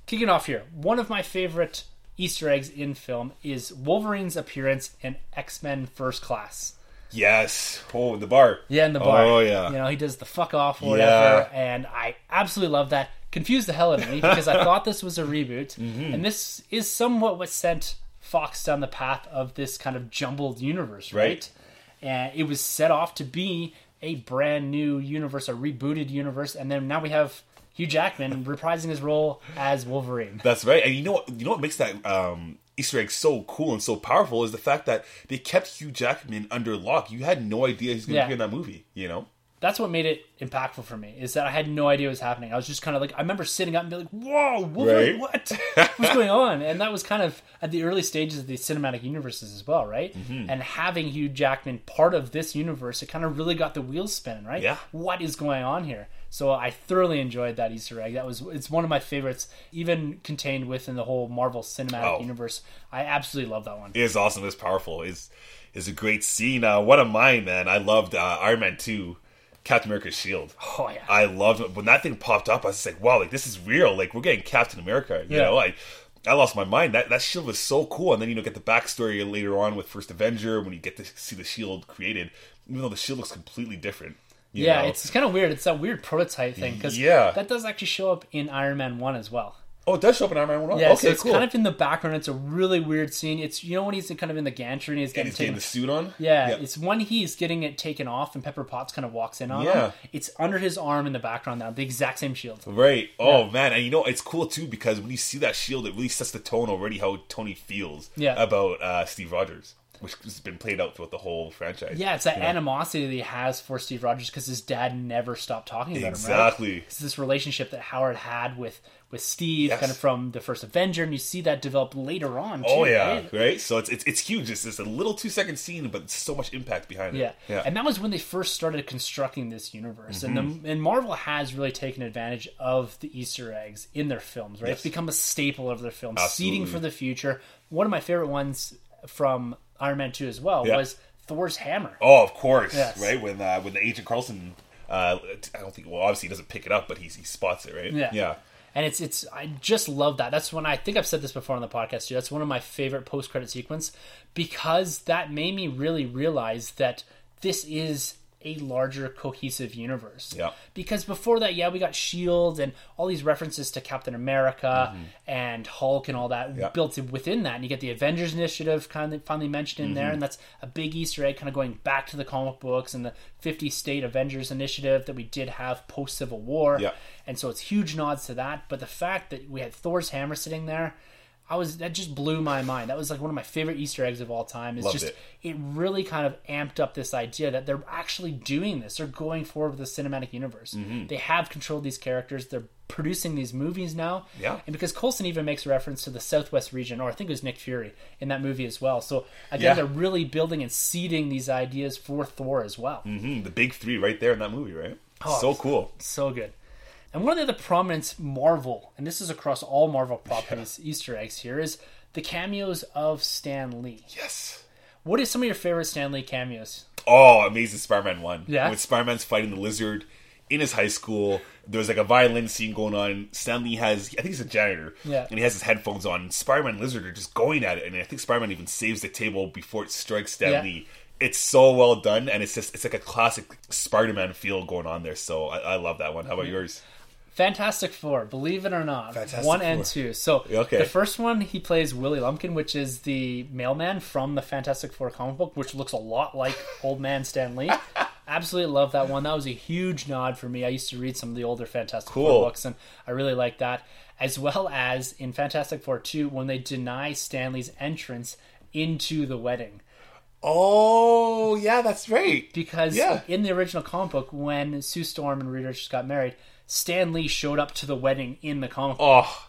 S1: Kicking off here, one of my favorite Easter eggs in film is Wolverine's appearance in X Men First Class.
S2: Yes. Oh, in the bar.
S1: Yeah, in the bar.
S2: Oh, yeah.
S1: You know, he does the fuck off or whatever, and I absolutely love that. Confused the hell out of me because I thought this was a reboot,
S2: Mm-hmm.
S1: and this is somewhat what sent Fox down the path of this kind of jumbled universe, right?
S2: Right.
S1: And it was set off to be a brand new universe, a rebooted universe, and then now we have Hugh Jackman reprising his role as Wolverine.
S2: That's right. And you know what? You know what makes that um, Easter egg so cool and so powerful is the fact that they kept Hugh Jackman under lock. You had no idea he's going to
S1: Yeah.
S2: be in that movie. You know.
S1: that's what made it impactful for me is that I had no idea what was happening. I was just kind of like I remember sitting up and being like, "Whoa, Wolverine,
S2: Right.
S1: what? What's going on?" And that was kind of at the early stages of the cinematic universes as well, right?
S2: Mm-hmm.
S1: And having Hugh Jackman part of this universe, it kind of really got the wheels spinning, right?
S2: Yeah.
S1: What is going on here? So I thoroughly enjoyed that Easter egg. That was it's one of my favorites, even contained within the whole Marvel cinematic
S2: Oh.
S1: universe. I absolutely love that one.
S2: It is awesome. It's powerful. It's is a great scene. Uh, one of mine, man. I loved uh, Iron Man two, Captain America's shield.
S1: Oh yeah.
S2: I loved it. when that thing popped up. I was like, wow, like this is real. Like we're getting Captain America. You
S1: Yeah.
S2: know, like I lost my mind. That that shield was so cool. And then you know get the backstory later on with First Avenger when you get to see the shield created, even though the shield looks completely different.
S1: Yeah,
S2: know?
S1: it's kind of weird. It's that weird prototype thing because
S2: Yeah.
S1: that does actually show up in Iron Man One as well.
S2: oh, it does show up in Iron Man One.
S1: Yeah,
S2: okay,
S1: so it's
S2: cool.
S1: kind of in the background. It's a really weird scene. It's you know when he's kind of in the gantry and he's
S2: and
S1: getting
S2: he's getting the suit on.
S1: yeah, it's when he's getting it taken off and Pepper Potts kind of walks in on
S2: Yeah.
S1: him. It's under his arm in the background now, the exact same shield.
S2: Right. Oh
S1: Yeah.
S2: man, and you know it's cool too because when you see that shield, it really sets the tone already how Tony feels
S1: Yeah.
S2: about uh, Steve Rogers, which has been played out throughout the whole franchise.
S1: Yeah, it's that animosity that he has for Steve Rogers because his dad never stopped talking about him. Right?
S2: exactly.
S1: It's this relationship that Howard had with with Steve,
S2: Yes.
S1: kind of from the first Avenger, and you see that develop later on. Too,
S2: Oh yeah,
S1: right?
S2: right. So it's it's it's huge. It's just a little two second scene, but so much impact behind it.
S1: Yeah.
S2: yeah.
S1: and that was when they first started constructing this universe, and
S2: Mm-hmm.
S1: the, and Marvel has really taken advantage of the Easter eggs in their films. Right,
S2: Yes.
S1: it's become a staple of their films,
S2: Absolutely.
S1: seeding for the future. One of my favorite ones from Iron Man Two as well
S2: Yeah.
S1: was Thor's hammer.
S2: Oh, of course.
S1: Yes.
S2: Right when uh, when the Agent Coulson, uh, I don't think. Well, obviously he doesn't pick it up, but he he spots it. Right.
S1: Yeah.
S2: Yeah.
S1: And it's it's I just love that. That's when I think I've said this before on the podcast too. That's one of my favorite post credit sequence because that made me really realize that this is a larger cohesive universe.
S2: Yeah.
S1: Because before that, yeah, we got Shield and all these references to Captain America and Hulk and all that
S2: Mm-hmm. Yeah.
S1: built within that. And you get the Avengers Initiative kind of finally mentioned in there,
S2: Mm-hmm.
S1: and that's a big Easter egg, kind of going back to the comic books and the 50 state Avengers Initiative that we did have post Civil War.
S2: Yeah.
S1: And so it's huge nods to that. But the fact that we had Thor's hammer sitting there, I was that just blew my mind. That was like one of my favorite Easter eggs of all time. It's
S2: Loved
S1: just
S2: it.
S1: it. really kind of amped up this idea that they're actually doing this. They're going forward with the cinematic universe.
S2: Mm-hmm.
S1: They have controlled these characters. They're producing these movies now.
S2: Yeah.
S1: And because Coulson even makes a reference to the Southwest region, or I think it was Nick Fury in that movie as well. So again,
S2: Yeah.
S1: they're really building and seeding these ideas for Thor as well.
S2: hmm The big three right there in that movie, right?
S1: Oh,
S2: so cool.
S1: So good. And one of the other prominent Marvel, and this is across all Marvel properties, Easter eggs here, is the cameos of Stan Lee.
S2: Yes.
S1: What is some of your favorite Stan Lee cameos?
S2: Oh, Amazing Spider-Man one.
S1: Yeah?
S2: When Spider-Man's fighting the lizard in his high school, there's like a violin scene going on. Stan Lee has, I think he's a janitor,
S1: Yeah.
S2: and he has his headphones on. Spider-Man and Lizard are just going at it, and I think Spider-Man even saves the table before it strikes Stan Lee. It's so well done, and it's just it's like a classic Spider-Man feel going on there. So I, I love that one. How about yours?
S1: Fantastic Four, believe it or not.
S2: Fantastic
S1: one and two. So
S2: Okay.
S1: the first one, he plays Willie Lumpkin, which is the mailman from the Fantastic Four comic book, which looks a lot like Old Man Stan Lee. Absolutely love that one. That was a huge nod for me. I used to read some of the older Fantastic
S2: Cool.
S1: Four books, and I really like that. As well as in Fantastic Four 2, when they deny Stan Lee's entrance into the wedding.
S2: Oh, yeah, that's right.
S1: Because
S2: Yeah.
S1: in the original comic book, when Sue Storm and Reed Richards got married, Stan Lee showed up to the wedding in the comic book.
S2: Oh,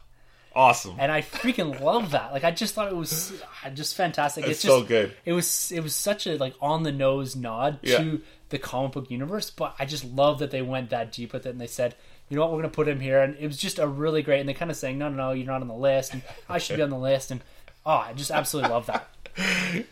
S2: awesome.
S1: and I freaking love that. Like I just thought it was just fantastic.
S2: It's
S1: it's just,
S2: so good.
S1: It was it was such a like on the nose nod
S2: Yeah.
S1: to the comic book universe, but I just love that they went that deep with it and they said, you know what, we're gonna put him here, and it was just a really great. And they kind of saying, no, no, no, you're not on the list, and I should be on the list, and oh, I just absolutely love that.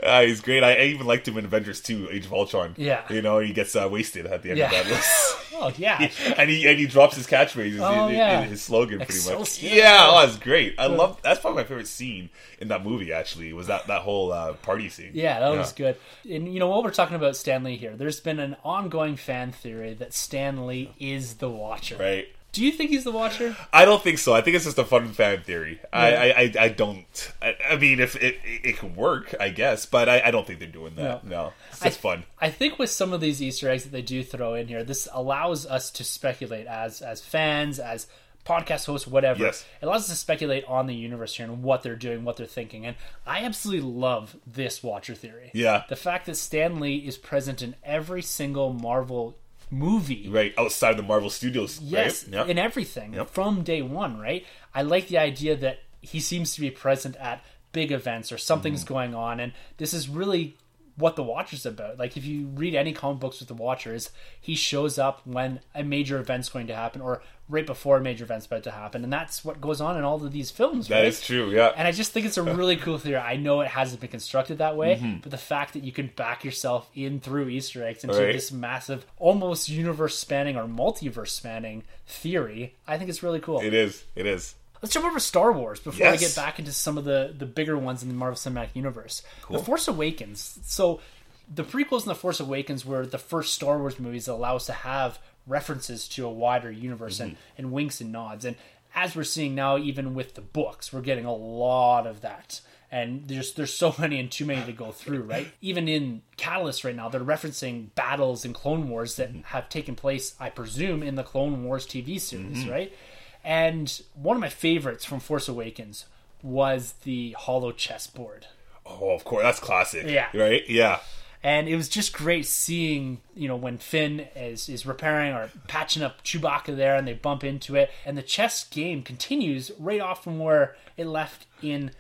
S2: Uh, he's great. I, I even liked him in Avengers 2, Age of Ultron.
S1: Yeah.
S2: You know, he gets uh, wasted at the end
S1: Yeah.
S2: of that list.
S1: Oh yeah,
S2: and he and he drops his catchphrase,
S1: Oh,
S2: his,
S1: yeah.
S2: his slogan, pretty much. Yeah, oh, that's great. I love. That's probably my favorite scene in that movie. Actually, was that that whole uh, party scene.
S1: Yeah, that was good. And you know what we're talking about Stan Lee here. There's been an ongoing fan theory that Stan Lee is the Watcher.
S2: Right.
S1: Do you think he's the Watcher?
S2: I don't think so. I think it's just a fun fan theory. I,
S1: Yeah.
S2: I, I, I don't. I, I mean, if it, it, it could work, I guess, but I, I don't think they're doing that. No, it's just fun.
S1: I think with some of these Easter eggs that they do throw in here, this allows us to speculate as as fans, as podcast hosts, whatever.
S2: Yes.
S1: It allows us to speculate on the universe here and what they're doing, what they're thinking. And I absolutely love this Watcher theory.
S2: Yeah.
S1: The fact that Stan Lee is present in every single Marvel movie.
S2: Right outside of the Marvel Studios.
S1: Yes,
S2: Right? Yep.
S1: in everything
S2: Yep.
S1: from day one, right? I like the idea that he seems to be present at big events or something's
S2: Mm-hmm.
S1: going on, and this is really what the Watcher's about. Like if you read any comic books with the Watchers, he shows up when a major event's going to happen or right before a major event's about to happen, and that's what goes on in all of these films.
S2: That
S1: right?
S2: is true. Yeah.
S1: And I just think it's a really cool theory. I know it hasn't been constructed that way,
S2: Mm-hmm.
S1: but the fact that you can back yourself in through Easter eggs into
S2: Right.
S1: this massive, almost universe spanning or multiverse spanning theory, I think it's really cool.
S2: it is. It is.
S1: Let's jump over Star Wars before we
S2: Yes.
S1: get back into some of the, the bigger ones in the Marvel Cinematic Universe. The Force Awakens. So the prequels and the Force Awakens were the first Star Wars movies that allow us to have references to a wider universe and, mm-hmm. and winks and nods. And as we're seeing now, even with the books, we're getting a lot of that. And there's there's so many and too many to go through, right? Even in Catalyst right now, they're referencing battles in Clone Wars that mm-hmm. have taken place, I presume, in the Clone Wars TV series, mm-hmm. right? And one of my favorites from Force Awakens was the holo chessboard.
S2: Oh, of course, that's classic.
S1: Yeah.
S2: Right. Yeah.
S1: And it was just great seeing, you know, when Finn is, is repairing or patching up Chewbacca there and they bump into it. And the chess game continues right off from where it left in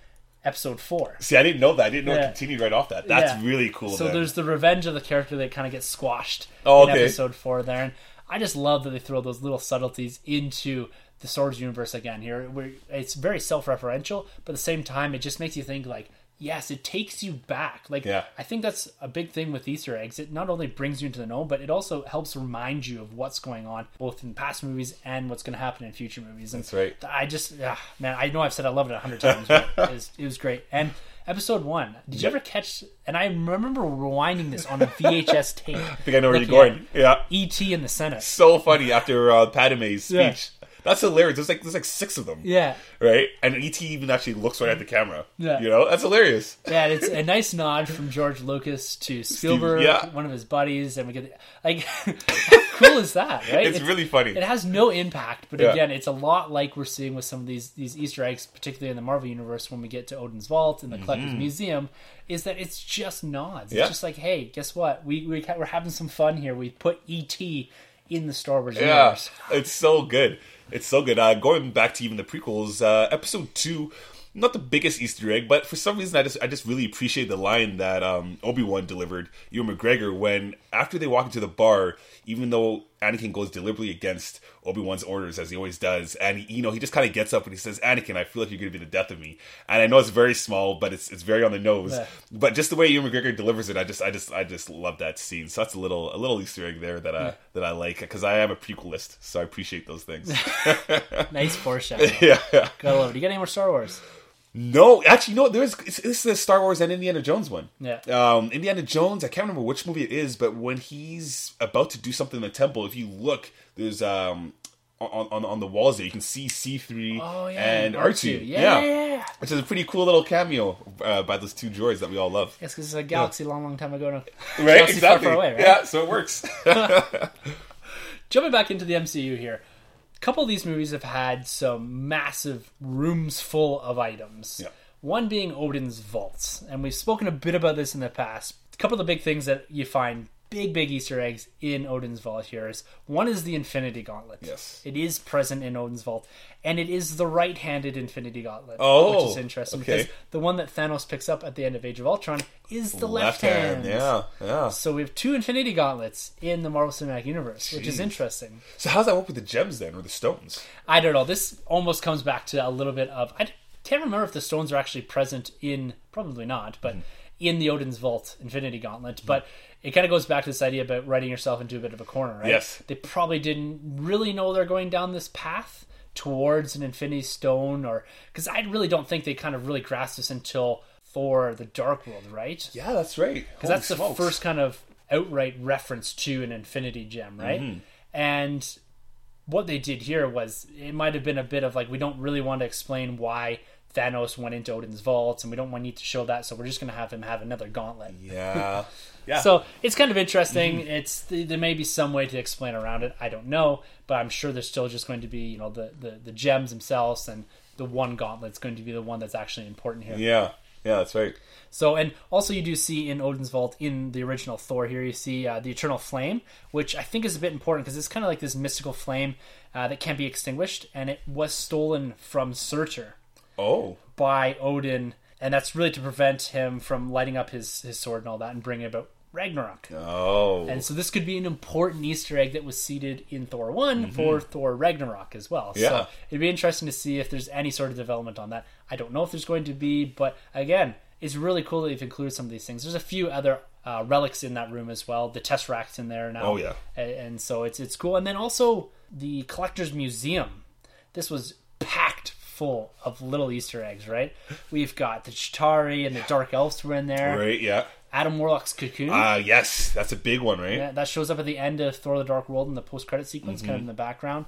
S1: episode four.
S2: See, I didn't know that. I didn't know
S1: Yeah.
S2: it continued right off that. That's
S1: Yeah.
S2: really cool.
S1: So
S2: then.
S1: there's the revenge of the character that kind of gets squashed
S2: Oh,
S1: in episode four there. And I just love that they throw those little subtleties into the Star Wars universe again here. Where it's very self-referential, but at the same time, it just makes you think like, yes, it takes you back. Like,
S2: Yeah.
S1: I think that's a big thing with Easter eggs. It not only brings you into the know, but it also helps remind you of what's going on, both in past movies and what's going to happen in future movies. And
S2: That's right.
S1: I just, ah, man, I know I've said I love it a hundred times, but it was, it was great. And episode one, did you ever catch? And I remember rewinding this on a VHS tape.
S2: I think I know where you're going. Yeah.
S1: E.T. in the Senate.
S2: So funny after uh, Padme's speech.
S1: Yeah.
S2: That's hilarious. There's like there's like six of them.
S1: Yeah,
S2: Right? And ET even actually looks right at the camera.
S1: Yeah.
S2: You know? That's hilarious.
S1: yeah, it's a nice nod from George Lucas to Spielberg,
S2: yeah.
S1: one of his buddies, and we get like, how cool is that? Right?
S2: It's, really funny.
S1: It has no impact, but
S2: Yeah.
S1: again, it's a lot like we're seeing with some of these these Easter eggs, particularly in the Marvel universe when we get to Odin's Vault and the Collector's Museum, is that it's just nods.
S2: Mm-hmm. Yeah.
S1: It's just like, hey, guess what? We, we we're having some fun here. We put ET in the Star Wars
S2: Yeah,
S1: universe.
S2: it's so good. It's so good. Uh, going back to even the prequels, uh, episode two, not the biggest Easter egg, but for some reason, I just I just really appreciate the line that um, Obi Wan delivered, Ewan McGregor, when after they walk into the bar, even though Anakin goes deliberately against Obi Wan's orders as he always does, and he, you know he just kind of gets up and he says, "Anakin, I feel like you're going to be the death of me." And I know it's very small, but it's it's very on the nose.
S1: Yeah.
S2: But just the way Ewan McGregor delivers it, I just I just I just love that scene. So that's a little a little Easter egg there that I that I like because I am a prequelist, so I appreciate those things.
S1: Nice foreshadowing.
S2: yeah.
S1: Gotta love it. You got any more Star Wars?
S2: No, actually, no. There's it's, this is a Star Wars and Indiana Jones one.
S1: Yeah.
S2: Um, Indiana Jones. I can't remember which movie it is, but when he's about to do something in the temple, if you look, there's um on on, on the walls there you can see C three
S1: Oh yeah,
S2: and R two.
S1: Yeah, yeah, yeah.
S2: Which is a pretty cool little cameo uh, by those two droids that we all love.
S1: Yes, because it's a galaxy long, long time ago.
S2: Right,
S1: Galaxy far,
S2: exactly.
S1: far away, right?
S2: Yeah, so it works.
S1: Jumping back into the MCU here, couple of these movies have had some massive rooms full of items.
S2: Yeah.
S1: One being Odin's vaults, and we've spoken a bit about this in the past. A couple of the big things that you find big, big Easter eggs in Odin's vault here is one is the Infinity Gauntlet.
S2: Yes.
S1: it is present in Odin's vault, and it is the right-handed Infinity Gauntlet.
S2: Oh,
S1: which is interesting
S2: okay.
S1: because the one that Thanos picks up at the end of Age of Ultron is the left,
S2: Left
S1: hand.
S2: Yeah, yeah.
S1: So we have two Infinity Gauntlets in the Marvel Cinematic Universe, which is interesting.
S2: So how's that work with the gems then, or the stones?
S1: I don't know. This almost comes back to a little bit of I can't remember if the stones are actually present in probably not, but mm-hmm. In the Odin's Vault Infinity Gauntlet. But it kind of goes back to this idea about writing yourself into a bit of a corner, right?
S2: Yes.
S1: They probably didn't really know they're going down this path towards an Infinity Stone, or because I really don't think they kind of really grasped this until Thor: The Dark World, right?
S2: Yeah, that's right.
S1: because that's the first kind of outright reference to an infinity gem right
S2: Mm-hmm.
S1: and what they did here was it might have been a bit of like we don't really want to explain why Thanos went into Odin's vault and we don't want need to show that so we're just going to have him have another gauntlet.
S2: Yeah, yeah.
S1: so it's kind of interesting.
S2: Mm-hmm.
S1: it's there may be some way to explain around it. I don't know but I'm sure there's still just going to be you know the the, the gems themselves and the one gauntlet's going to be the one that's actually important here.
S2: Yeah, yeah, that's right.
S1: so, and also you do see in Odin's Vault in the original Thor here, you see uh, the Eternal Flame, which I think is a bit important because it's kind of like this mystical flame uh, that can't be extinguished, and it was stolen from Surtur
S2: Oh,
S1: by Odin, and that's really to prevent him from lighting up his, his sword and all that and bringing about Ragnarok.
S2: oh,
S1: And so this could be an important Easter egg that was seeded in Thor one for Thor Ragnarok as well.
S2: Mm-hmm. Yeah.
S1: So it'd be interesting to see if there's any sort of development on that. I don't know if there's going to be, but again, it's really cool that they've included some of these things. There's a few other uh, relics in that room as well. The Tesseract's in there now.
S2: Oh, yeah.
S1: A- and, so it's it's cool. And then also the Collector's Museum. This was packed full of little Easter eggs. Right? We've got the Chitauri and the Dark Elves were in there
S2: right, yeah.
S1: Adam Warlock's cocoon.
S2: Ah, yes, that's a big one, right?
S1: Yeah, that shows up at the end of Thor: The Dark World in the post-credit sequence, kind of in the background.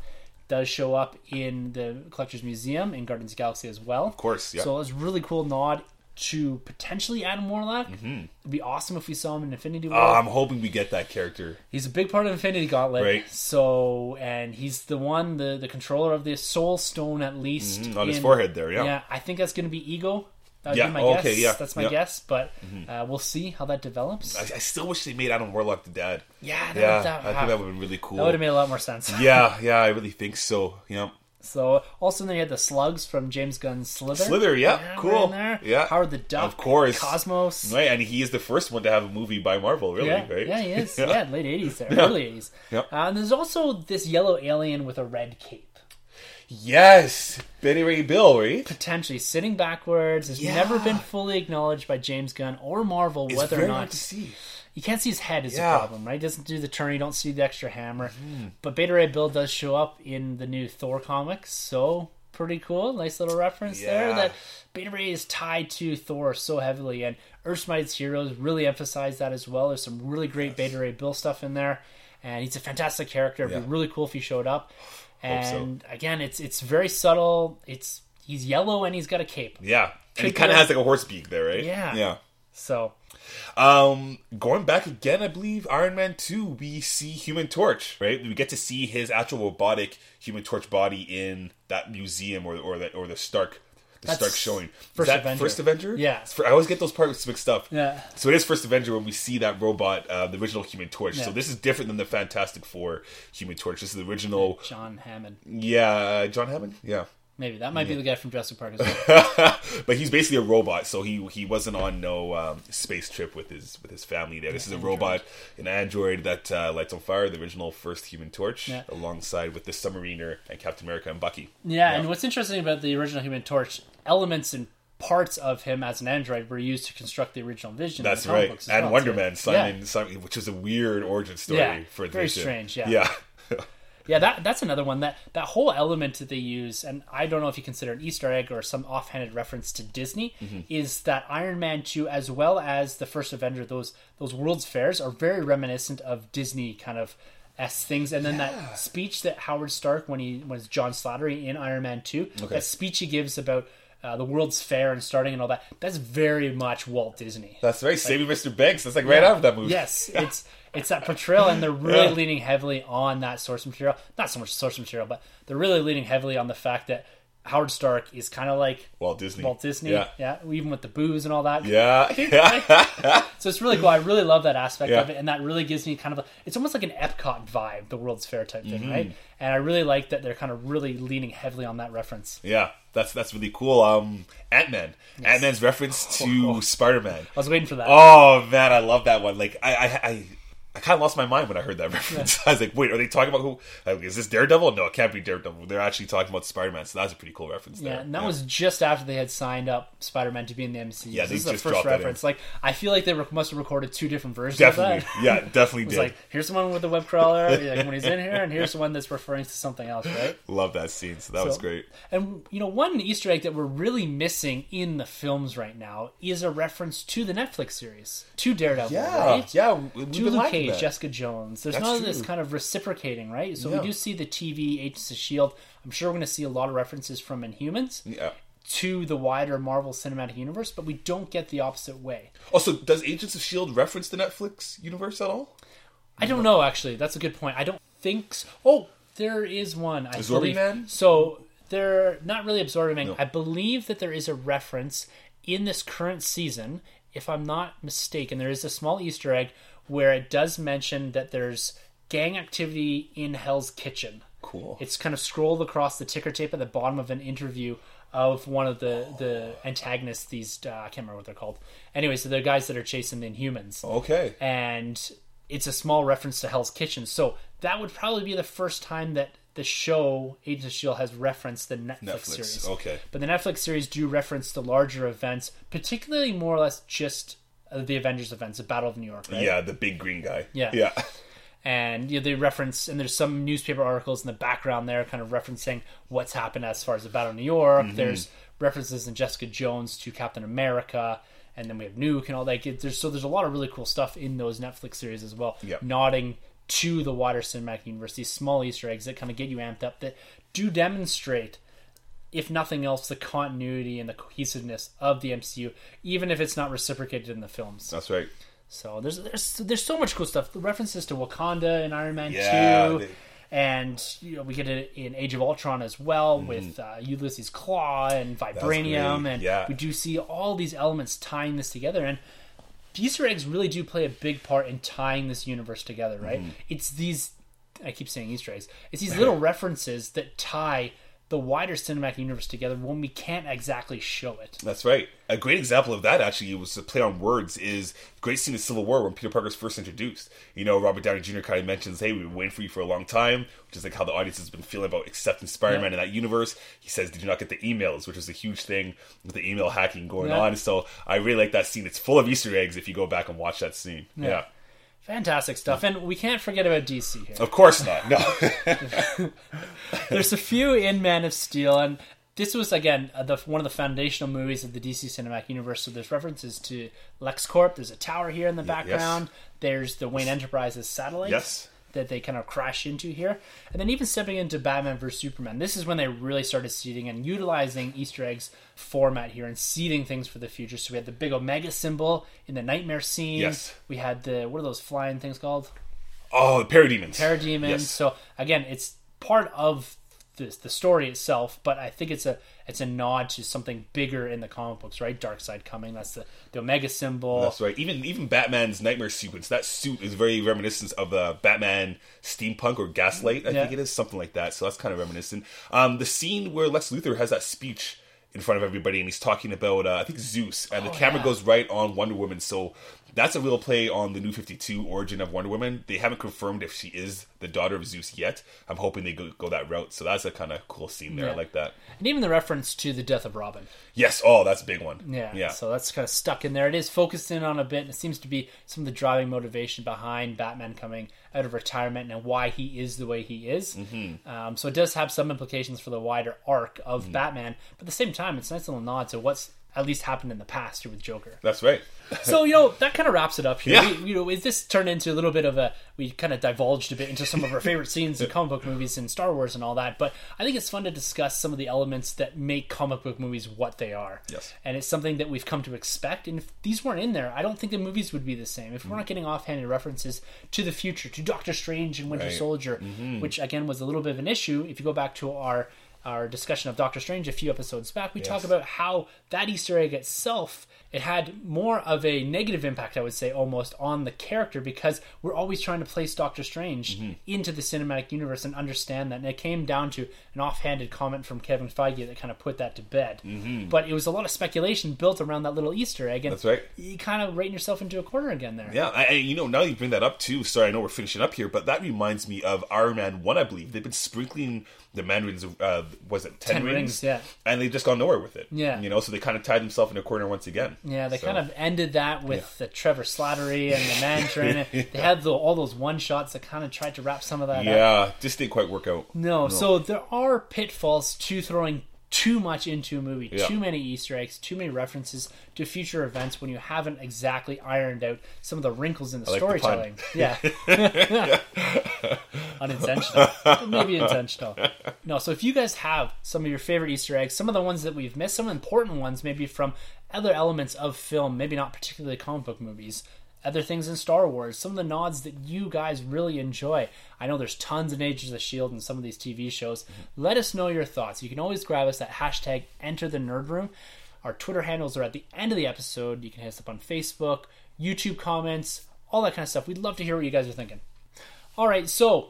S1: Does show up in the Collector's Museum in Guardians of Galaxy as well. Of
S2: course, yeah.
S1: So it's a really cool nod to potentially Adam Warlock. It'd be awesome if we saw him in Infinity War.
S2: Oh, I'm hoping we get that character.
S1: he's a big part of Infinity Gauntlet.
S2: Right.
S1: So, and he's the one, the the controller of the Soul Stone, at least
S2: Mhm, on his forehead there, yeah.
S1: Yeah, I think that's going to be Ego. That'd
S2: Yeah,
S1: be my
S2: okay,
S1: guess.
S2: yeah,
S1: That's my
S2: yeah. Mm-hmm.
S1: guess, but uh, we'll see how that develops.
S2: I, I still wish they made Adam Warlock the dad.
S1: yeah, that,
S2: Yeah,
S1: that,
S2: I think that would have been really cool.
S1: that would have made a lot more sense.
S2: yeah, yeah, I really think so. Yeah.
S1: So also then you had the slugs from James Gunn's Slither.
S2: Slither, yeah, cool. Yeah.
S1: Howard the Duck,
S2: Of course.
S1: Cosmos.
S2: Right, and he is the first one to have a movie by Marvel, really,
S1: Yeah,
S2: right?
S1: yeah, he is.
S2: Yeah.
S1: yeah. late eighties there, early eighties.
S2: Yep.
S1: Uh, and there's also this yellow alien with a red cape,
S2: Yes, Beta Ray Bill, right?
S1: potentially sitting backwards. Has
S2: Yeah.
S1: never been fully acknowledged by James Gunn or Marvel
S2: It's
S1: whether or not
S2: to see.
S1: You can't see his head is
S2: Yeah.
S1: the problem, right? He doesn't do the turn. You don't see the extra hammer.
S2: Mm-hmm.
S1: But Beta Ray Bill does show up in the new Thor comics, so pretty cool. Nice little reference there that Beta Ray is tied to Thor so heavily, and Earth's Mightiest Heroes really emphasize that as well. There's some really great Beta Ray Bill stuff in there, and he's a fantastic character. It'd be really cool if he showed up.
S2: so.
S1: And again, it's it's very subtle. It's he's yellow and he's got a cape.
S2: Yeah, and he kind of has like a horse beak there, right?
S1: Yeah.
S2: yeah.
S1: So
S2: Um, going back again, I believe Iron Man two, we see Human Torch, right? We get to see his actual robotic Human Torch body in that museum or or the or the Stark. The
S1: That's
S2: Stark showing.
S1: First
S2: that
S1: Avenger.
S2: First Avenger?
S1: Yeah.
S2: I always get those parts mixed up.
S1: Yeah.
S2: So it is First Avenger when we see that robot, uh, the original Human Torch.
S1: Yeah.
S2: So this is different than the Fantastic Four Human Torch. This is the original.
S1: John Hammond,
S2: Yeah, uh, John Hammond. Yeah.
S1: Maybe that might be the guy from Jurassic Park as well.
S2: but he's basically a robot, so he he wasn't on no um, space trip with his with his family. There, this is a robot, an android that uh, lights on fire, the original first Human Torch,
S1: Yeah.
S2: alongside with the Submariner and Captain America and Bucky.
S1: Yeah, and what's interesting about the original Human Torch, elements and parts of him as an android were used to construct the original Vision.
S2: That's right, and
S1: well,
S2: Wonder
S1: too.
S2: Man, Simon, Simon, which is a weird origin story
S1: Yeah,
S2: for
S1: very
S2: Vision.
S1: strange, yeah.
S2: yeah,
S1: Yeah, that that's another one that that whole element that they use, and I don't know if you consider an Easter egg or some offhanded reference to Disney,
S2: Mm-hmm.
S1: is that Iron Man two, as well as the first Avenger, those those World's Fairs are very reminiscent of Disney kind of s things. And then that speech that Howard Stark when he was John Slattery in Iron Man two,
S2: Okay.
S1: that speech he gives about. Uh, the World's Fair and starting and all that. That's very much Walt Disney.
S2: that's right. Saving Mr. Banks. That's like right
S1: out
S2: of that movie.
S1: Yes, it's it's that portrayal, and they're really
S2: Yeah.
S1: leaning heavily on that source material. Not so much source material, but they're really leaning heavily on the fact that Howard Stark is kind of like
S2: Walt Disney.
S1: Walt Disney.
S2: Yeah.
S1: Yeah. even with the booze and all that.
S2: Yeah.
S1: So it's really cool. I really love that aspect
S2: Yeah.
S1: of it, and that really gives me kind of a. It's almost like an Epcot vibe, the World's Fair type
S2: Mm-hmm.
S1: thing, right? And I really like that they're kind of really leaning heavily on that reference.
S2: yeah. That's that's really cool. Um, Ant Man. Ant Man's reference to Spider Man.
S1: I was waiting for that.
S2: Oh man, I love that one. Like I, I, I kind of lost my mind when I heard that reference. I was like, wait, are they talking about who? Like, is this Daredevil? No, it can't be Daredevil. They're actually talking about Spider Man. So that's a pretty cool reference.
S1: Yeah,
S2: there.
S1: and that was just after they had signed up Spider-Man to be in the MCU.
S2: Yeah,
S1: So this is the first
S2: that
S1: reference. Like, I feel like they re- must have recorded two different versions
S2: definitely.
S1: of that.
S2: Yeah, definitely
S1: It's
S2: did.
S1: like here's the one with the web crawler like, when he's in here, and here's the one that's referring to something else, right?
S2: love that scene. So that was great.
S1: And you know, one Easter egg that we're really missing in the films right now is a reference to the Netflix series, to Daredevil, right?
S2: yeah. we- We've
S1: To
S2: been
S1: Luke Cage,
S2: that.
S1: Jessica Jones. There's
S2: That's
S1: none of this
S2: true.
S1: kind of reciprocating, right? So we do see the TV Agents of Shield. I'm sure we're going to see a lot of references from Inhumans
S2: Yeah.
S1: to the wider Marvel Cinematic Universe, but we don't get the opposite way.
S2: Oh, also, does Agents of Shield reference the Netflix universe at all?
S1: I don't know. Actually, that's a good point. I don't think. So. Oh, there is one. I
S2: Absorbing
S1: believe.
S2: Man?
S1: So they're not really absorbing Man. I believe that there is a reference in this current season, if I'm not mistaken. There is a small Easter egg where it does mention that there's gang activity in Hell's Kitchen.
S2: Cool.
S1: It's kind of scrolled across the ticker tape at the bottom of an interview of one of the the antagonists. These uh, I can't remember what they're called. Anyway, so they're guys that are chasing the Inhumans
S2: Okay.
S1: and it's a small reference to Hell's Kitchen. So that would probably be the first time that the show Agents of Shield has referenced the Netflix,
S2: Netflix.
S1: series.
S2: Okay.
S1: But the Netflix series do reference the larger events, particularly more or less just the Avengers events, the Battle of New York, right?
S2: Yeah, the big green guy.
S1: Yeah.
S2: Yeah.
S1: and you know, they reference and there's some newspaper articles in the background there kind of referencing what's happened as far as the battle of new york
S2: Mm-hmm.
S1: there's references in jessica jones to captain america and then we have Nuke and all that. There's so there's a lot of really cool stuff in those Netflix series as well,
S2: Yep.
S1: nodding to the wider cinematic universe. These small Easter eggs that kind of get you amped up that do demonstrate if nothing else, the continuity and the cohesiveness of the MCU, even if it's not reciprocated in the films.
S2: That's right.
S1: So there's there's there's so much cool stuff. The references to Wakanda and Iron Man
S2: Yeah,
S1: Two,
S2: they-
S1: and you know we get it in Age of Ultron as well with uh, Ulysses Klaue and Vibranium, and
S2: yeah.
S1: we do see all these elements tying this together. And the Easter eggs really do play a big part in tying this universe together, right?
S2: Mm-hmm.
S1: It's these I keep saying Easter eggs. It's these little references that tie the wider cinematic universe together when we can't exactly show it.
S2: That's right. A great example of that actually was a play on words is great scene in Civil War when Peter Parker's first introduced. You know, Robert Downey Jr. kind of mentions, "Hey, we've been waiting for you for a long time," which is like how the audience has been feeling about accepting Spider-Man
S1: Yeah.
S2: in that universe. He says, "Did you not get the emails?" Which was a huge thing with the email hacking going
S1: Yeah.
S2: on. So I really like that scene. It's full of Easter eggs if you go back and watch that scene. Yeah.
S1: Fantastic stuff. And we can't forget about DC here.
S2: Of course not. No.
S1: There's a few in Man of Steel, and this was again uh, the, one of the foundational movies of the DC Cinematic Universe. So there's references to LexCorp. There's a tower here in the background. There's the Wayne Enterprises satellite.
S2: Yes.
S1: That they kind of crash into here, and then even stepping into Batman vs Superman. This is when they really started seeding and utilizing Easter eggs format here and seeding things for the future. So we had the big Omega symbol in the nightmare scene.
S2: Yes.
S1: We had the what are those flying things called?
S2: oh, the parademons.
S1: parademons.
S2: Yes.
S1: So again, it's part of the the story itself, but I think it's a it's a nod to something bigger in the comic books, right? Darkseid coming. That's the the Omega symbol.
S2: That's right. Even even Batman's nightmare sequence, that suit is very reminiscent of the Batman steampunk or gaslight, I
S1: Yeah.
S2: think it is, something like that. So that's kind of reminiscent. Um, the scene where Lex Luthor has that speech in front of everybody and he's talking about uh, I think Zeus and the
S1: Oh,
S2: camera
S1: yeah.
S2: goes right on Wonder Woman. So that's a real play on the new 52 origin of Wonder Woman. They haven't confirmed if she is the daughter of Zeus yet. I'm hoping they go, go that route. So that's a kind of cool scene there. I like that.
S1: and even the reference to the death of Robin.
S2: Yes. Oh, that's a big one.
S1: Yeah,
S2: Yeah.
S1: So that's kind of stuck in there. It is focused in on a bit, and it seems to be some of the driving motivation behind Batman coming out of retirement and why he is the way he is. Mm-hmm. Um, so it does have some implications for the wider arc of
S2: Mm-hmm.
S1: Batman, but at the same time, it's a nice little nod to what's at least happened in the past here with Joker.
S2: That's right.
S1: so you know that kind of wraps it up here.
S2: Yeah.
S1: We, you know, is this turned into a little bit of a we kind of divulged a bit into some of our favorite scenes in comic book movies and Star Wars and all that. But I think it's fun to discuss some of the elements that make comic book movies what they are.
S2: Yes.
S1: and it's something that we've come to expect. And if these weren't in there, I don't think the movies would be the same. If we're not mm. getting offhanded references to the future, to Doctor Strange and Winter
S2: Right.
S1: Soldier, mm-hmm. which again was a little bit of an issue. If you go back to our our discussion of Doctor Strange a few episodes back, we talk about how that Easter egg itself it had more of a negative impact, I would say, almost on the character because we're always trying to place Doctor Strange
S2: Mm-hmm.
S1: into the cinematic universe and understand that. And it came down to an offhanded comment from Kevin Feige that kind of put that to bed. Mm-hmm. But it was a lot of speculation built around that little Easter egg, and
S2: That's right.
S1: you kind of rating yourself into a corner again there.
S2: Yeah, I, you know, now you bring that up too. Sorry, I know we're finishing up here, but that reminds me of Iron Man One. I believe they've been sprinkling the mandarins. Uh, was it ten,
S1: Ten rings, yeah.
S2: and they've just gone nowhere with it.
S1: Yeah.
S2: you know, so they kind of tied themselves in a corner once again.
S1: Yeah, they
S2: So,
S1: kind of ended that with the Trevor Slattery and the Mandarin. They had the, all those one shots that kind of tried to wrap some of that up.
S2: Yeah, just didn't quite work out.
S1: No, so there are pitfalls to throwing too much into a movie,
S2: Yeah.
S1: too many Easter eggs, too many references to future events when you haven't exactly ironed out some of the wrinkles in the
S2: like the
S1: storytelling. yeah. Unintentional. Maybe intentional. No, so if you guys have some of your favorite Easter eggs, some of the ones that we've missed, some important ones maybe from other elements of film, maybe not particularly comic book movies, other things in Star Wars, some of the nods that you guys really enjoy. I know there's tons of Agents of the S.H.I.E.L.D. in some of these TV shows. Mm-hmm. Let us know your thoughts. You can always grab us at hashtag enter the nerd room. Our Twitter handles are at the end of the episode. You can hit us up on Facebook, YouTube comments, all that kind of stuff. We'd love to hear what you guys are thinking. All right, so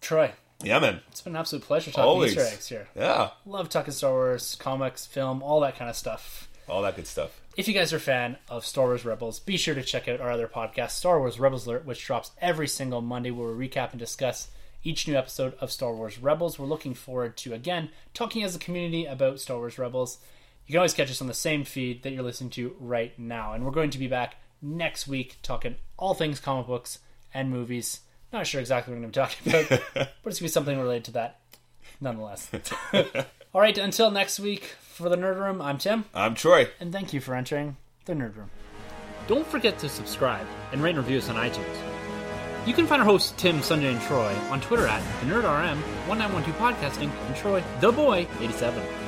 S1: Troy,
S2: Yeah, man.
S1: it's been an absolute pleasure talking
S2: Always.
S1: Easter eggs here.
S2: Yeah,
S1: Love talking Star Wars, comics, film, all that kind of stuff.
S2: All that good stuff.
S1: If you guys are a fan of Star Wars Rebels, be sure to check out our other podcast, Star Wars Rebels Alert, which drops every single Monday where we recap and discuss each new episode of Star Wars Rebels. We're looking forward to, again, talking as a community about Star Wars Rebels. You can always catch us on the same feed that you're listening to right now. And we're going to be back next week talking all things comic books and movies. Not sure exactly what we're going to be talking about, but it's going to be something related to that nonetheless. all right, until next week, for the Nerd Room, I'm Tim.
S2: I'm Troy.
S1: And thank you for entering the Nerd Room. don't forget to subscribe and rate and review us on iTunes. You can find our hosts Tim, Sunday, and Troy on Twitter at the NerdRM, 1912 Podcasting, and Troy, the Boy, 87.